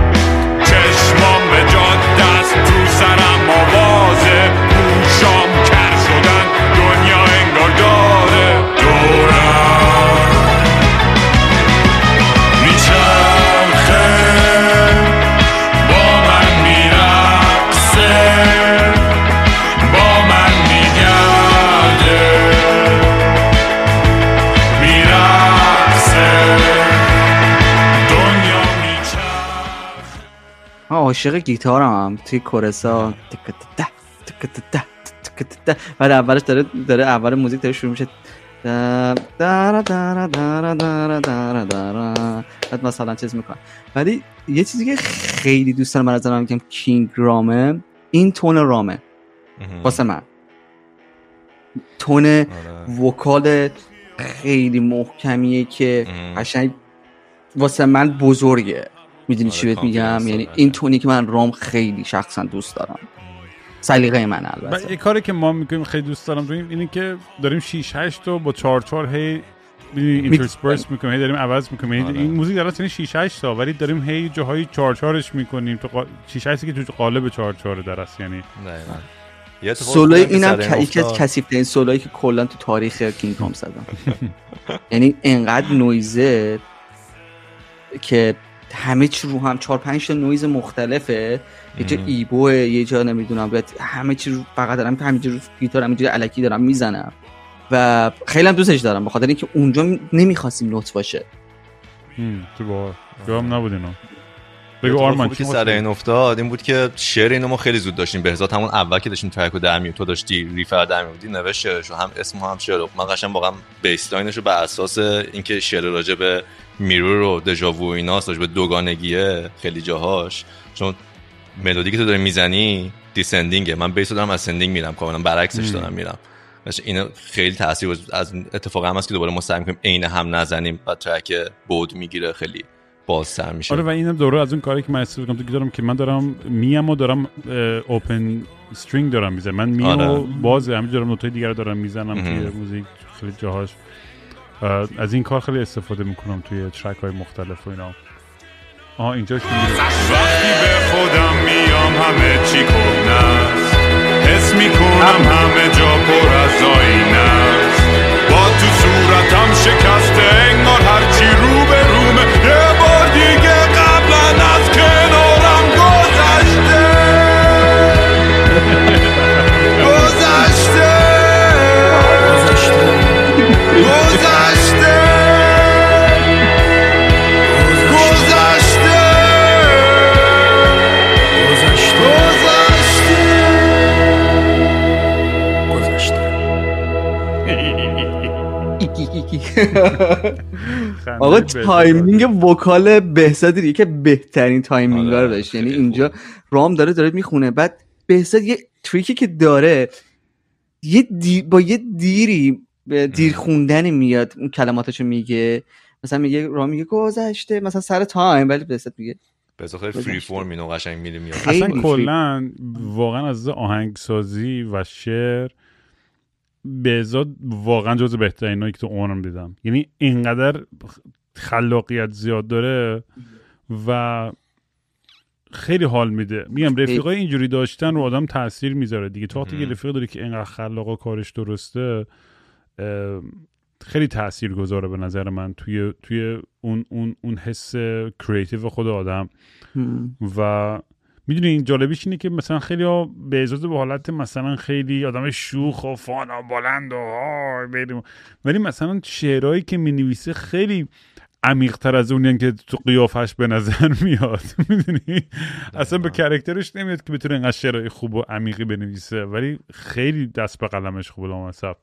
عاشق گیتارم. توی کورسا. بعد اولش داره داره اول موزیک داره شروع میشه. بعد مثلا چیز می‌کنم ولی یه چیزی که خیلی دوست دارم از نظرم میگم کینگ رامه. این تون رامه. واسه من. تون وکال خیلی محکمیه که قشنگ واسه من بزرگه. می‌دونی چی بهت میگم؟ یعنی این تونی که من رام خیلی شخصا دوست دارم. سلیقه من البته. یه کاری که ما می‌کنیم خیلی دوست دارم داریم اینه که داریم 6 8 رو با 4 4 هی اینترسپرس می‌کنیم هی داریم عوض می‌کنیم. یعنی آره. این موزیک در اصل 6 8 تا ولی داریم هی جاهای 4 4 ش می‌کنیم. تو قا... 6 8 که تو قالب 4 4 در است یعنی. سولوی اینم یکی از افتاد. کسیفترین سولویی که کلا تو تاریخ کینگ کام زدم. یعنی انقدر نویزه که همه چی رو هم چهار پنج تا نویز مختلفه. یه جا EBow ه یه جا نمی‌دونم باید همه چی رو فقط دارم همینجوری رو گیتار همینجوری الکی دارم می‌زنم. و خیلی هم دوستش دارم به خاطر اینکه اونجا نمی‌خواستیم نوت باشه. هم، تو با هم نبود اینا بگو آرمان. که سر این افتاد؟ این بود که شعر اینو ما خیلی زود داشتیم. بهزاد همون اول که داشتیم track رو در میون تو داشتی riff رو در میوردی نوشت شعرش رو هم اسم هم شعر. من قشنگ واقعا bass line ش رو بر اساس اینکه شعر راجع به mirror و دژاوو و ایناست راجع به دوگانگیه خیلی جاهاش. چون ملودی که تو داری می‌زنی descending ه. من bass دارم ascending میرم کاملا برعکسش دارم میرم. اینو خیلی تاثیر از اتفاق هم هست که دوباره ما سعی می‌کنیم عین هم نزنیم و track بعد می‌گیره. خیلی بازتر میشه. آره و اینم دوره از اون کاری که من استفاده کنم تو دارم که من دارم میم و دارم open string دارم می‌زنم. من میم آره. و باز همین دارم نوتای دیگر دارم می‌زنم توی موزیک خیلی جاهاش. از این کار خیلی استفاده می‌کنم توی ترک های مختلف و اینا. آها اینجاش وقتی به خودم میام همه چی کنم حس می‌کنم همه جا پر از آینه با تو صورتم شکسته. آقا timing vocal بهزاد که بهترین timing رو آره، داشت. یعنی اینجا رام داره داره می‌خونه. بعد بهزاد یه trick ی که داره یه با یه delay دیر خوندن میاد اون کلماتشو میگه. مثلا میگه رام میگه گذشته. مثلا سر time ولی بهزاد میگه. خیلی free form اینو قشنگ میاد. اصلا کلا واقعا از آهنگسازی و شعر بهزاد واقعا جز بهترین که تو عمرم دیدم. یعنی اینقدر خلاقیت زیاد داره و خیلی حال میده. میگم رفیقای اینجوری داشتن رو آدم تاثیر می‌ذاره دیگه. تو وقتی رفیق داری که اینقدر خلاق و کارش درسته خیلی تاثیر گذاره به نظر من توی توی اون اون اون حس کریتیو خود آدم. و می‌دونی این جالبیش اینه که مثلا خیلی ها به اجازه به حالت مثلا خیلی آدم شوخ و فان و بلند و بریم. ولی مثلا شعرهایی که می نویسه خیلی عمیقتر از اونی که تو قیافش به نظر میاد. می‌دونی؟ اصلا به کرکترش نمیاد که بتونه اینقدر شعرهای خوب و عمیقی بنویسه. ولی خیلی دست به قلمش خوبه لامصب.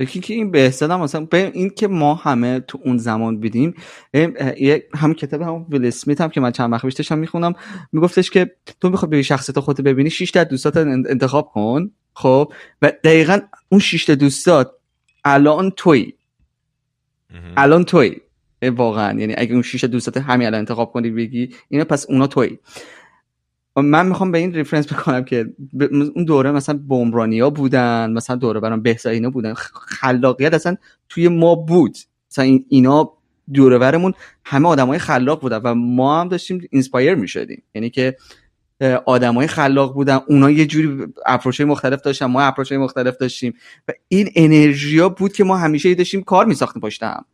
یکی که این بهزاد هم مثلا این که ما همه تو اون زمان بیدیم هم کتاب هم ویل اسمیت هم که من چند وقت پیش داشتم می‌خونم میگفتش که تو می‌خوای به شخصیت خودت ببینی 6 تا دوستات انتخاب کن خب؟ و دقیقا اون 6 تا دوستات الان توی. الان توی. واقعا. یعنی اگه اون 6 دوستات همین الان انتخاب کنی بگی اینا پس اونا توی. من می‌خوام به این reference بکنم که اون دوره مثلا ها بودن مثلا دوره برام بهزایینا بودن. خلاقیت اصلا توی ما بود. مثلا اینا دورورمون همه آدمای خلاق بودن و ما هم داشتیم inspire می‌شدیم. یعنی که آدمای خلاق بودن اونا یه جوری اپروچ مختلف داشتن ما اپروچ مختلف داشتیم و این انرژیا بود که ما همیشه داشتیم کار میساختیم پشت هم.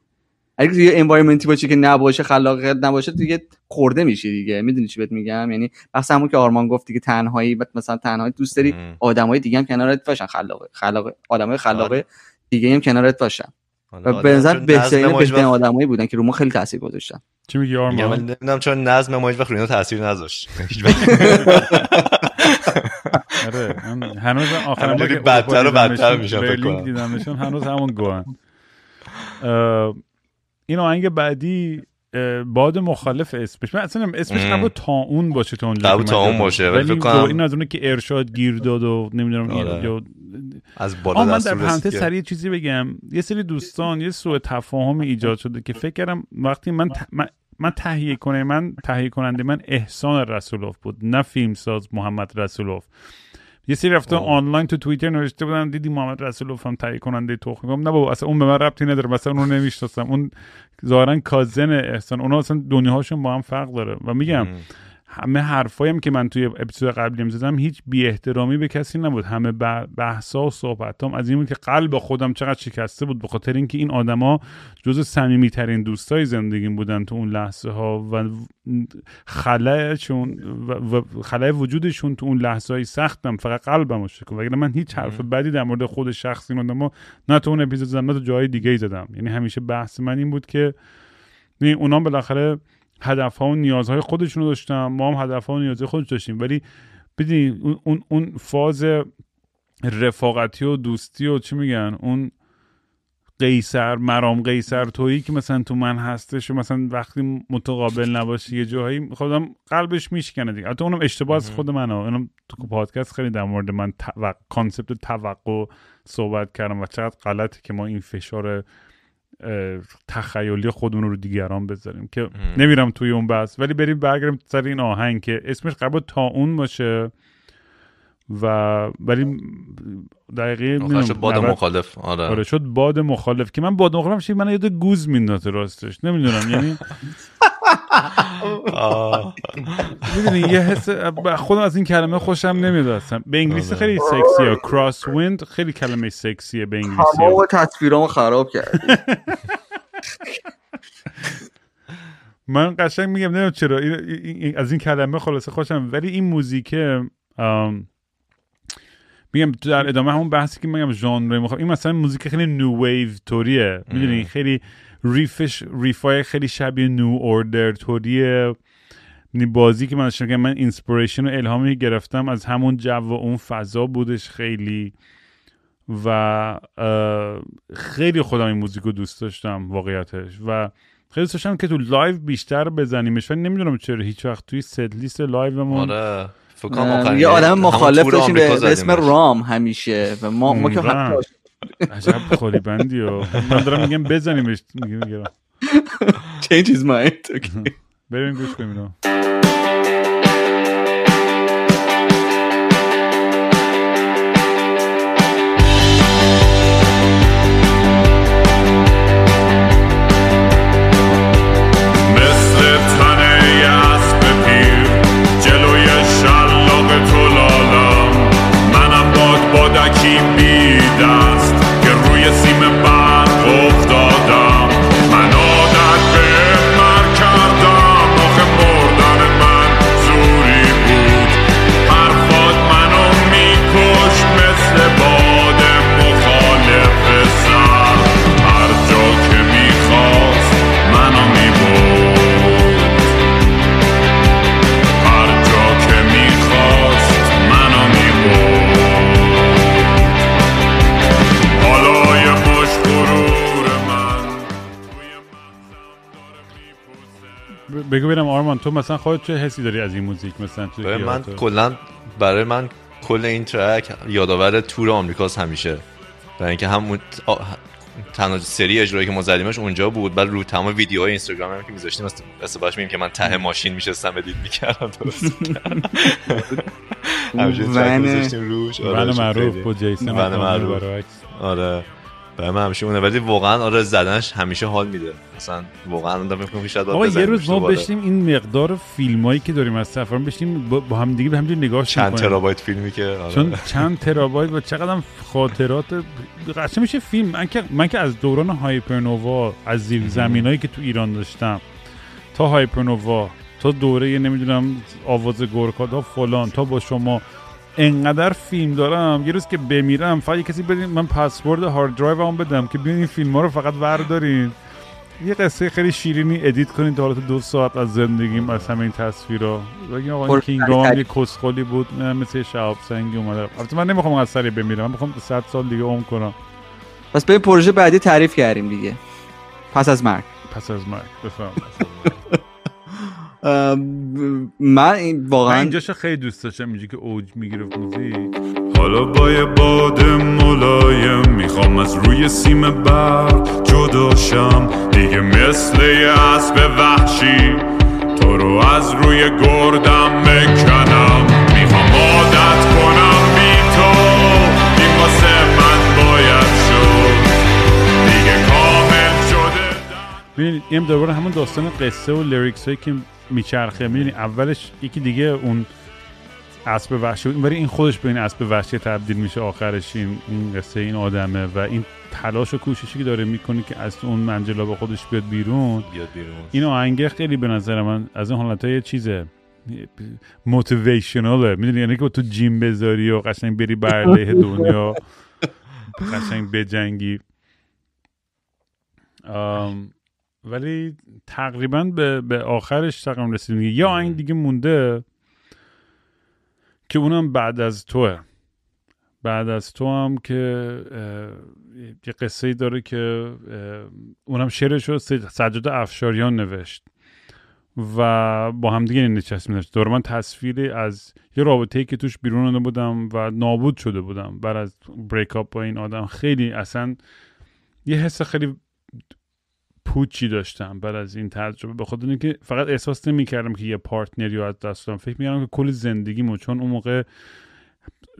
اگه توی انوایرمنتی باشه که نباشه خلاقیت نباشه دیگه خورده میشی دیگه. می‌دونی چی بهت میگم؟ یعنی بحث همون که آرمان گفت دیگه تنهایی مثلا تنهایی دوست داری آدمای دیگه هم کنارت باشن. خلاقه خلاقه آدمای خلاقه آره. دیگه هم کنارت باشن. و به نظر بهترین بهترین آدمایی بودن که رو ما خیلی تاثیر گذاشتن. چی میگی آرمان؟ من نمی‌دونم چون نظم ما هیچ وقت روی تاثیر نذاشت. آره هنوز آخر بدتر و بدتر میشن فکر کنم. دیدمشون هنوز همون گوان این آهنگ بعدی باد مخالف اسمش. من اصلا اسمش نبود تا اون باشه تا اونجا تا اون باشه ولی این از اونه که ارشاد گیر داد و نمی‌دونم آره. از بالا من در پرانتز سریع چیزی بگم. یه سری دوستان یه سوء تفاهم ایجاد شده که فکر کردم وقتی من من تهیه کنه من تهیه کننده من احسان رسولوف بود نه فیلمساز محمد رسولوف. یه سری رفته آنلاین تو توییتر نوشته بودن دیدی محمد رسولوف هم تهیه کننده تخم گفتم نه بابا اصلا اون به من ربطی نداره مثلا اونو نمی‌شناسم. اون ظاهرا کازن احسان اونا اصلا دنیاهاشون با هم فرق داره. و میگم همه حرفایم که من توی اپیزود قبلی زدم هیچ بی احترامی به کسی نبود. همه بحثا و صحبتام از این بود که قلب خودم چقدر شکسته بود به خاطر اینکه این آدما جز صمیمی ترین دوستای زندگیم بودن تو اون لحظه ها و خلایشون و خلای وجودشون تو اون لحظه های سختم فقط قلبم شکن وگرنه من هیچ حرف بدی در مورد خود شخص این آدما نه تو اون اپیزود زدم نه تو جای دیگه زدم. یعنی همیشه بحث من این بود که اونا بالاخره هدف ها و نیازهای خودشون رو داشتن. ما هم هدف ها و نیازهای خودش داشتیم. ولی بدین اون, اون, اون فاز رفاقتی و دوستی و چی میگن؟ اون قیصر مرام قیصر تویی که مثلا تو من هستش و مثلا وقتی متقابل نباشی یه جاهایی خودم قلبش میشکنه دیگه. حتی اونم اشتباه از خود منه. اونم تو پادکست خیلی در مورد من کانسپت توقع صحبت کردم و چقدر غلطه که ما این فشار تخیلی خودمون رو دیگران بذاریم که نمیرم توی اون بحث. ولی بریم برگردیم سر این آهنگ که اسمش قبل تا اون باشه و ولی دقیقه شد باد مخالف. آره. آره شد باد مخالف که من باد مخالف من یاد گوز میندازه راستش. نمی‌دونم یعنی می‌دونی یه حس خودم از این کلمه خوشم نمیاد اصلا. به انگلیسی خیلی سکسیه کراس ویند خیلی کلمه سکسیه به انگلیسی. تمام تصویرامو خراب کردی. من قشنگ میگم نمی‌دونم چرا. از این کلمه خلاصه خوشم ولی این موزیکه میگم در ادامه همون بحثی که میگم ژانر می‌خوام. این مثلا موزیک خیلی new wave طوریه می‌دونی خیلی riff ش riff ای خیلی شبیه New Order طوریه. بازی که من شنگم من inspiration و الهامی گرفتم از همون جو و اون فضا بودش خیلی. و خیلی خودم این موزیک رو دوست داشتم واقعیتش. و خیلی دوست داشتم که تو live بیشتر بزنیمش. ولی نمی‌دونم چرا هیچ وقت توی set list live مون آره یه آدم مخالف داشتیم به اسم رام همیشه. و ما ما که عجب خالی بندی و من دارم میگم بزنیمش میگم change his mind بریم گوش کنیم you see me بگو ببینم آرمان تو مثلا خودت چه حسی داری از این موزیک؟ مثلا تو من کلا برای من کل این track یادآور تور آمریکاست همیشه. برای اینکه همون تنها سری اجرایی که ما زدیمش اونجا بود بعد رو تمام ویدیوهای اینستاگرام هم که میذاشتیم مثلا باش میگیم که من ته ماشین میشستم edit می‌کردم درست همیشه track روش. آره معروف با جیسون معروف. آره. برای من همیشه اونه ولی واقعا آره زدنش همیشه حال میده. مثلا واقعا آدم میگم شاید آقا یه روز ما بشیم این مقدار فیلمایی که داریم از سفر بشیم با هم دیگه به هم نگاه چند ترابایت فیلمی که آره. چون چند ترابایت و چقدر خاطرات قشنگ میشه فیلم. من که من که از دوران Hypernova از زیر زمینایی که تو ایران داشتم تا Hypernova تا دوره نمی‌دونم آواز گورکادا فلان تا با شما انقدر فیلم دارم. یه روز که بمیرم فقط کسی بدین من password hard drive هم بدم که بیاین این فیلم ها رو فقط وردارین. یه قصه خیلی شیرینی edit کنین تا حالت دو ساعت از زندگیم از همه این تصویرها بگیم آقا این King Raam هم یه کسخولی بود مثل شهاب سنگی اومده. البته من نمی‌خوام از سری بمیرم من می‌خوام 100 سال دیگه عمر کنم. پس به پروژه بعدی تعریف کردیم دیگه. پس از مرگ. پس از مرگ. بفهم من این واقعا اینجاش خیلی دوست داشتم اینجا که اوج می‌گیره موزیک. حالا با یه باد ملایم می‌خوام از روی سیم برق جداشم دیگه مثل یه اسب وحشی تو رو از روی گردم بکنم. می‌خوام عادت کنم بی تو این واسه من باید شد دیگه کامل شده. ببینید این دوباره همون داستان قصه و لیریکس هایی که میچرخه. می‌دونی اولش یکی دیگه اون اسب وحشی بود. ولی این خودش به این اسب وحشی تبدیل میشه آخرش. این این قصه این آدمه و این تلاش و کوششی که داره می‌کنه که از اون منجلا با خودش بیاد بیرون. بیاد بیرون. این آهنگه خیلی به نظر من از این حالت های چیزه. موتیویشناله می‌دونی یعنی که تو جیم بذاری و قشنگ بری برلیه دنیا. قشنگ بجنگی. ولی تقریبا به, به آخرش تقریبا رسیدیم یه آهنگ دیگه مونده که اونم بعد از توه. بعد از تو هم که یه قصه ای داره که اونم شعرش رو سجاد افشاریان نوشت و با هم دیگه نشست می دور من تصویری از یه رابطه ای که توش بیرون آمده بودم و نابود شده بودم. بعد از بریک اپ با این آدم خیلی اصلا یه حس خیلی پوچی داشتم بعد از این تجربه به خاطر اینکه فقط احساس نمی‌کردم که یه پارتنری رو از دست دادم. فکر می‌کردم که کل زندگیمو چون اون موقع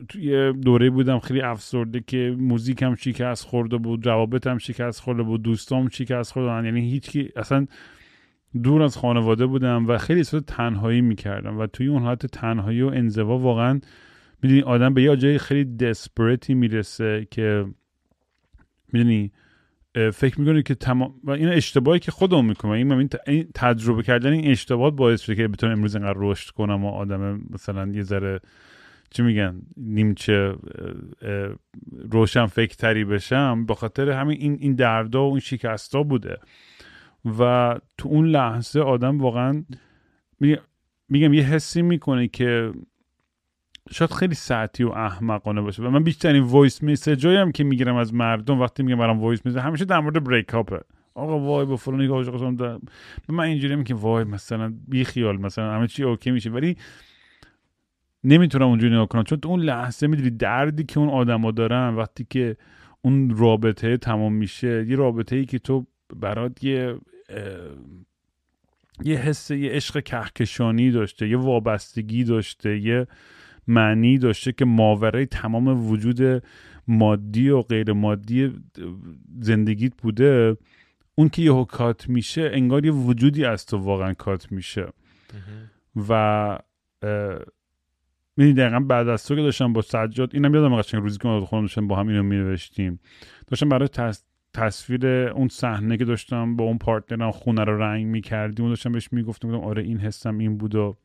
توی دوره بودم خیلی افسرده که موزیکم شکست خورده بود روابطم شکست خورده بود دوستام شکست خورده یعنی هیچ اصلا دور از خانواده بودم و خیلی احساس تنهایی می‌کردم و توی اون حالت تنهایی و انزوا واقعا می‌دونی آدم به یه جای خیلی دسپریتی می‌رسه که می‌دونی فکر می‌کنه که تمام و این اشتباهی که خودم می‌کنم این این تجربه کردن این اشتباه باعث شده که بتونم امروز انقدر رشد کنم و آدم مثلا یه ذره چی میگن؟ نیمچه روشن فکرتری بشم. به خاطر همین این این دردا و این شکستا بوده. و تو اون لحظه آدم واقعا میگم یه حسی می‌کنه که شاید خیلی ساعتی و احمقانه باشه. و من بیشترین voice message ایی هم که می‌گیرم از مردم وقتی میگم برام voice message همیشه در مورد break up ه آقا وای با فلانی که عاشق به من اینجوری که وای مثلا بی خیال مثلا همه چی okay میشه. ولی نمی‌تونم اونجوری نگاه کنم. چون تو اون لحظه می‌دونی دردی که اون آدما دارن وقتی که اون رابطه تمام میشه یه رابطه ای که تو برات یه یه حس یه عشق کهکشانی داشته یه وابستگی داشته یه معنی داشته که ماورای تمام وجود مادی و غیر مادی زندگیت بوده اون که یهو کات میشه انگار یه وجودی از تو واقعا کات میشه. و می‌دونی دقیقا بعد از تو که داشتم با سجاد اینم یادم قشنگ روزی که خودم داشتم با هم اینو مینوشتیم. داشتم برای تصویر اون صحنه که داشتم با اون partner م خونه رو رنگ می‌کردیم و داشتم بهش می‌گفتم آره این حسم این بود و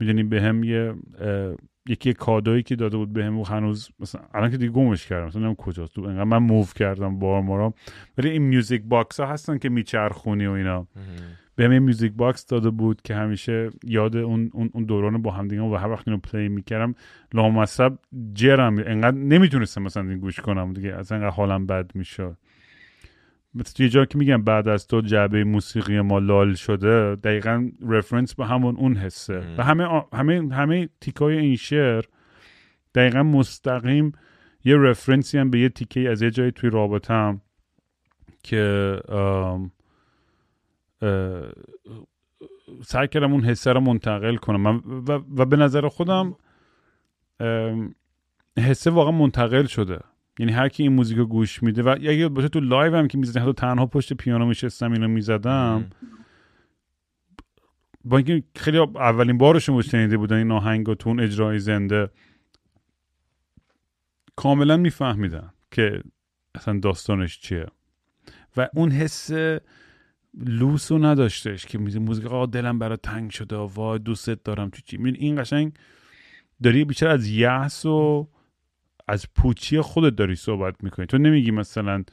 می‌دونی به هم یه یکی کادوایی که داده بود بهم به هنوز مثلا الان که دیگه گمش کردم مثلا نمی‌دونم کجاست. تو انقدر من move کردم بارها ولی این music box ها هستن که میچرخونی و اینا. به این music box داده بود که همیشه یاد اون اون, دوران با هم دیگه و هر وقت اینو play می‌کردم لامصب جرم. انقدر نمی‌تونستم مثلا این گوش کنم دیگه از انقدر حالم بد می‌شد. مثل یه جا که میگم بعد از تو جعبه موسیقی ما لال شده دقیقا reference به همون اون حسه. و همه همه همه تیکای این شعر دقیقا مستقیم یه reference ی هم به یه تیکه از یه جایی توی رابطم که سعی کردم اون حسه رو منتقل کنم. و, و به نظر خودم حسه واقعا منتقل شده. یعنی هر کی این موزیک رو گوش میده و اگه باشه تو live هم که می‌زدم حتی تنها پشت پیانو میشستم اینو می‌زدم. با اینکه خیلی اولین بارشون شنیده بودن این آهنگ تو اون اجرای زنده. کاملا میفهمیدن که اصلا داستانش چیه. و اون حس لوسو نداشتش که موزیک آقا دلم برای تنگ شده و وای دوستت دارم تو چی. این قشنگ داری بیشتر از یأس و از پوچی خودت داری صحبت می‌کنی. تو نمیگی مثلا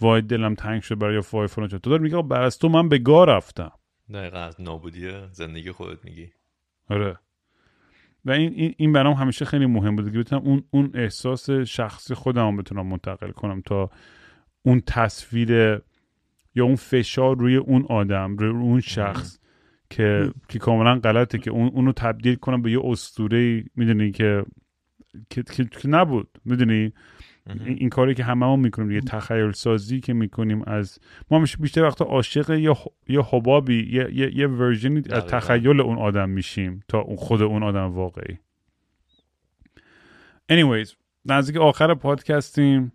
وای دلم تنگ شد برای فای فلان تو داری میگی بر از تو من به گاه رفتم. دقیقا از نابودی زندگی خودت میگی. آره. و این این, این برام همیشه خیلی مهم بود. که بتونم اون اون احساس شخصی خودم بتونم منتقل کنم تا اون تصویر یا اون فشار روی اون آدم روی اون شخص که که کاملا غلطه که اون اونو تبدیل کنم به یه اسطوره می‌دونی که که, که, نبود. می‌دونی؟ این, کاری که همه هم می‌کنیم یه تخیل سازی که می‌کنیم از ما میشه بیشتر وقتا عاشق یا یا حبابی یه یه, یه version ی از تخیل اون آدم میشیم تا اون خود اون آدم واقعی. Anyways نزدیک آخر پادکستیم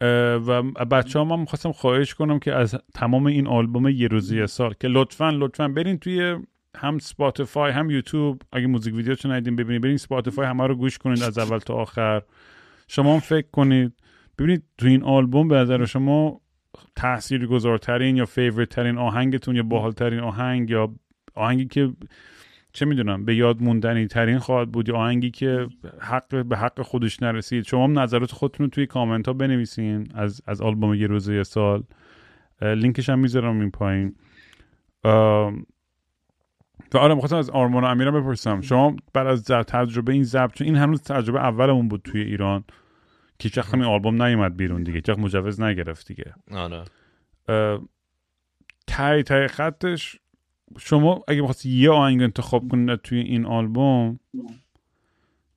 و بچه ها من می‌خواستم خواهش کنم که از تمام این آلبوم یه روزه یه سال که لطفا لطفا برین توی هم Spotify هم یوتیوب اگه موزیک ویدیو چون ندیدین ببینید. برین Spotify همه رو گوش کنید از اول تا آخر. شما هم فکر کنید. ببینید تو این آلبوم به نظر شما تاثیر گذارترین یا favorite ترین آهنگتون یا باحالترین آهنگ یا آهنگی که چه می‌دونم به یاد موندنی ترین خواهد بود یا آهنگی که حق به حق خودش نرسید. شما هم نظرات خودتون رو توی کامنت ها بنویسین از از آلبوم یه روزه یه سال. لینکش هم می‌ذارم این پایین. و آره می‌خواستم از آرمان و امیرم بپرسم. شما بعد از تجربه این ضبط چون این هنوز تجربه اولمون بود توی ایران که چخ این آلبوم نیومد بیرون دیگه. چخ مجوز نگرفت دیگه. آره. تای تای خطش شما اگه می‌خواست یه آهنگ انتخاب کنید توی این آلبوم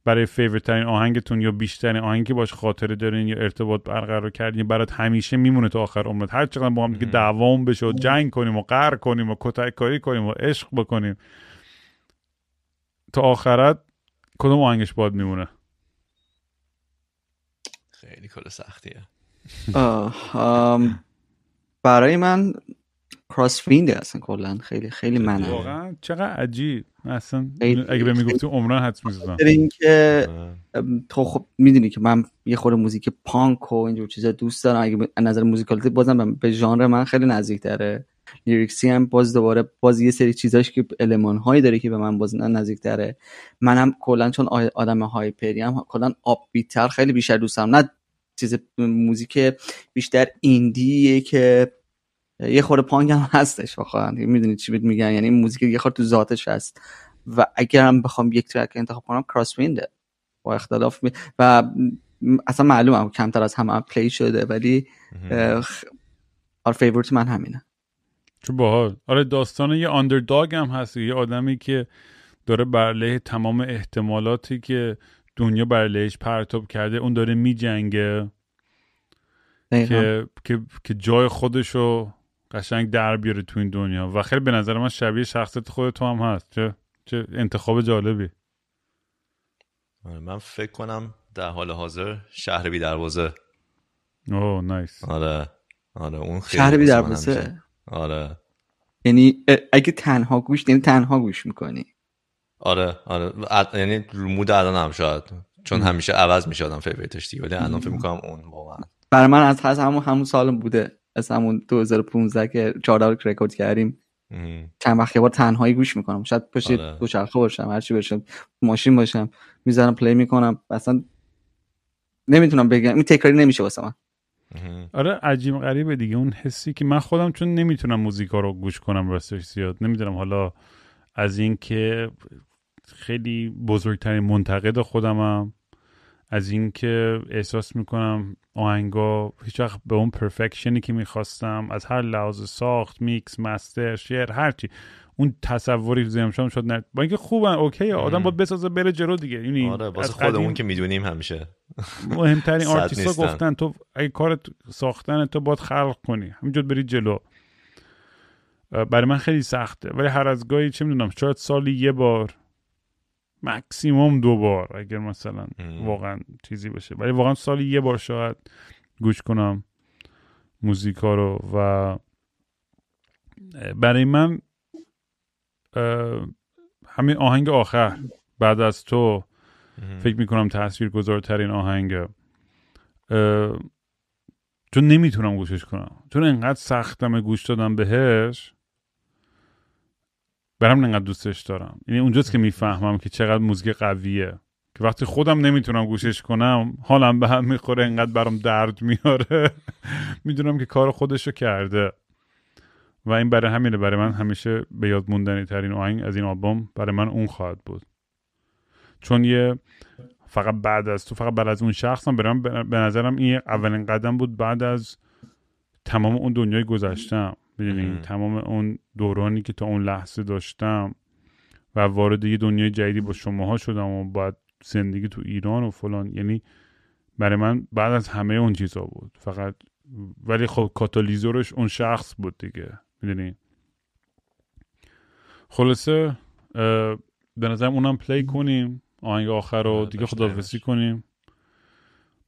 برای favorite ترین آهنگتون یا بیشترین آهنگی که باش خاطره دارین یا ارتباط برقرار کردین برات همیشه میمونه تا آخر عمرت. هر چقدر با هم دیگه دعوام بشه و جنگ کنیم و قهر کنیم و کتک کاری کنیم و عشق بکنیم تا آخرت کدوم آهنگش باد میمونه؟ خیلی کل سختیه. برای من کراس فینده اصلا کلا خیلی خیلی منه واقعا چقدر عجیب. اصلا اگه به می‌گفتی عمران حد می‌زدم. اینکه تو خب می‌دونی که من یه خورده موزیک پانک و اینجور چیزا دوست دارم. اگه نظر موزیکالیتی بازم به ژانر من خیلی نزدیک داره لیریکسی هم باز دوباره باز یه سری چیزاش که المان هایی داره که به من باز نزدیک داره منم کلا چون آدم هایپری هم کلا بیتر خیلی بیشتر دوستم. نه چیز موزیک بیشتر ایندیه که یه خورده پانگ هم هستش واقعا می‌دونید چی میگن. یعنی موزیک یه خورده تو ذاتش هست. و اگر هم بخوام یک ترک انتخاب کنم کراس وینده با اختلاف می... و اصلا معلومه کمتر از همه پلی شده ولی آر فیورت من همینه. چه باحال. آره داستان یه آندرداگ هم هست. یه آدمی که داره بر تمام احتمالاتی که دنیا بر لهش پرتاب کرده اون داره میجنگه. که،, که که جای خودشو قشنگ در بیاره تو این دنیا. و خیلی به نظر من شبیه شخصیت خود تو هم هست. چه چه انتخاب جالبی. آره، من فکر کنم در حال حاضر شهر بی دروازه. Oh nice. آره. آره اون خیلی شهر بی دروازه؟ آره. یعنی اگه تنها گوش یعنی تنها گوش می‌کنی. آره آره. یعنی mood الان هم شاید. چون همیشه عوض میشه آدم favorite ش دیگه ولی الان فکر می‌کنم اون واقعا. برای من از هست همون همون سالم بوده. از همون 2015 که 14 رکورد کردیم. چند وقت یه بار تنهایی گوش می‌کنم. شاید پشت آره. دوچرخه باشم هرچی باشم ماشین باشم می‌ذارم play می‌کنم. اصلا نمی‌تونم بگم. این تکراری نمیشه واسه من. آره عجیب غریبه دیگه. اون حسی که من خودم چون نمی‌تونم موزیکا رو گوش کنم راستش زیاد. نمی‌دونم حالا از اینکه خیلی بزرگترین منتقد خودمم. از اینکه احساس می‌کنم آهنگا هیچ وقت به اون perfection ی که می‌خواستم از هر لحاظ ساخت mix master شعر هرچی اون تصوری تو شد شد نه. با اینکه خوبن اوکی آدم باید بسازه بره جلو دیگه. یعنی آره واسه خودمون که می‌دونیم همیشه. مهمترین آرتیستا گفتن تو اگه کار ساختن تو باید خلق کنی. همینجور بری جلو. برای من خیلی سخته. ولی هر از گاهی چه می‌دونم شاید سالی یه بار مکسیموم دو بار اگر مثلا واقعا چیزی باشه. ولی واقعا سالی یه بار شاید گوش کنم موزیکا رو و برای من همین آهنگ آخر بعد از تو فکر می‌کنم تاثیر گذارترین آهنگ چون نمی‌تونم گوشش کنم. چون انقدر سختم گوش دادم بهش برم انقدر دوستش دارم. یعنی اونجاست که می‌فهمم که چقدر موزیک قویه. که وقتی خودم نمی‌تونم گوشش کنم حالم به هم می‌خوره انقدر برام درد میاره می‌دونم که کار خودشو کرده. و این برای همینه برای من همیشه به یاد موندنی ترین آهنگ از این آلبوم برای من اون خواهد بود. چون یه فقط بعد از تو فقط بعد از اون شخصم برام به نظرم این اولین قدم بود بعد از تمام اون دنیای گذشتم. می‌دونی؟ تمام اون دورانی که تا اون لحظه داشتم و وارد یه دنیای جدیدی با شماها شدم و بعد زندگی تو ایران و فلان یعنی برای من بعد از همه اون چیزا بود. فقط ولی خب کاتالیزورش اون شخص بود دیگه. می‌دونی؟ خلاصه به نظرم اونم play کنیم. آهنگ آخر رو دیگه خدافزی کنیم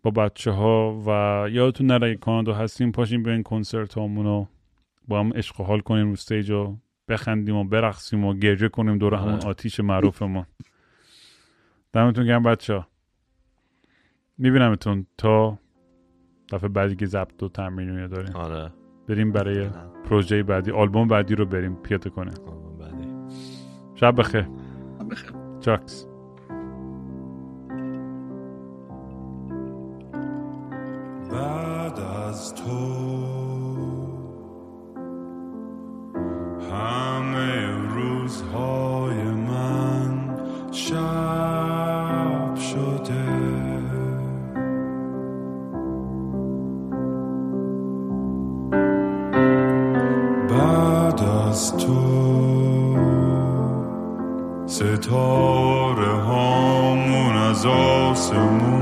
با بچه ها و یادتون نره کانادا هستیم. پاشیم به این کنسرت همونو با هم عشق حال کنیم رو stage و بخندیم و برقصیم و گریه کنیم دور همون آره. آتیش معروفمون. دمتون گرم بچه ها میبینمتون تا دفعه بعدی که ضبط و تمرین داریم. آره. بریم برای پروژه بعدی. آلبوم بعدی رو بریم. پیاده کنه بعدی. شب بخیر. بخیر. چاکس. بعد از تو همه روزهای من شده. تو ستاره هامون از آسمون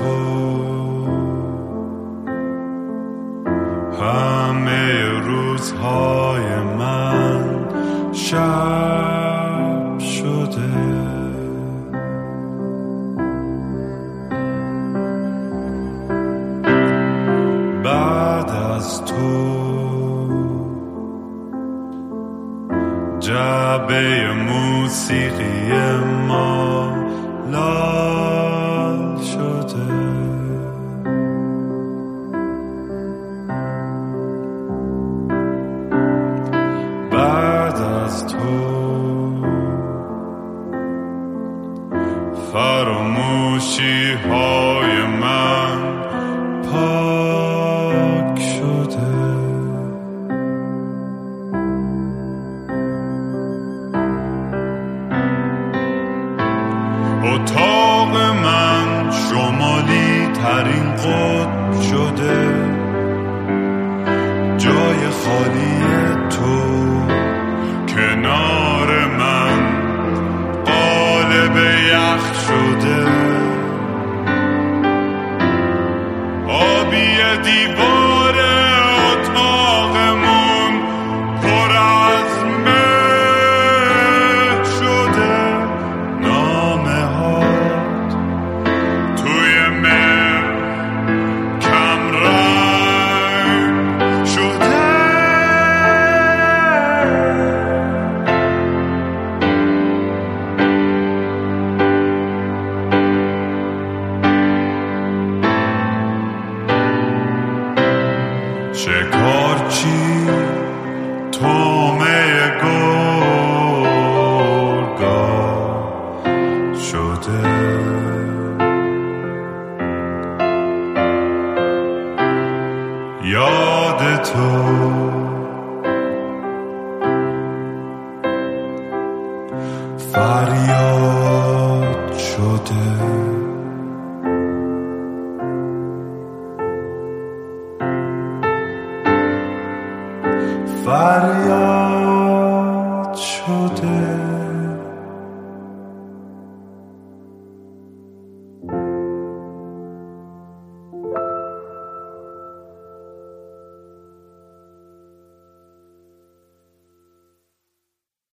از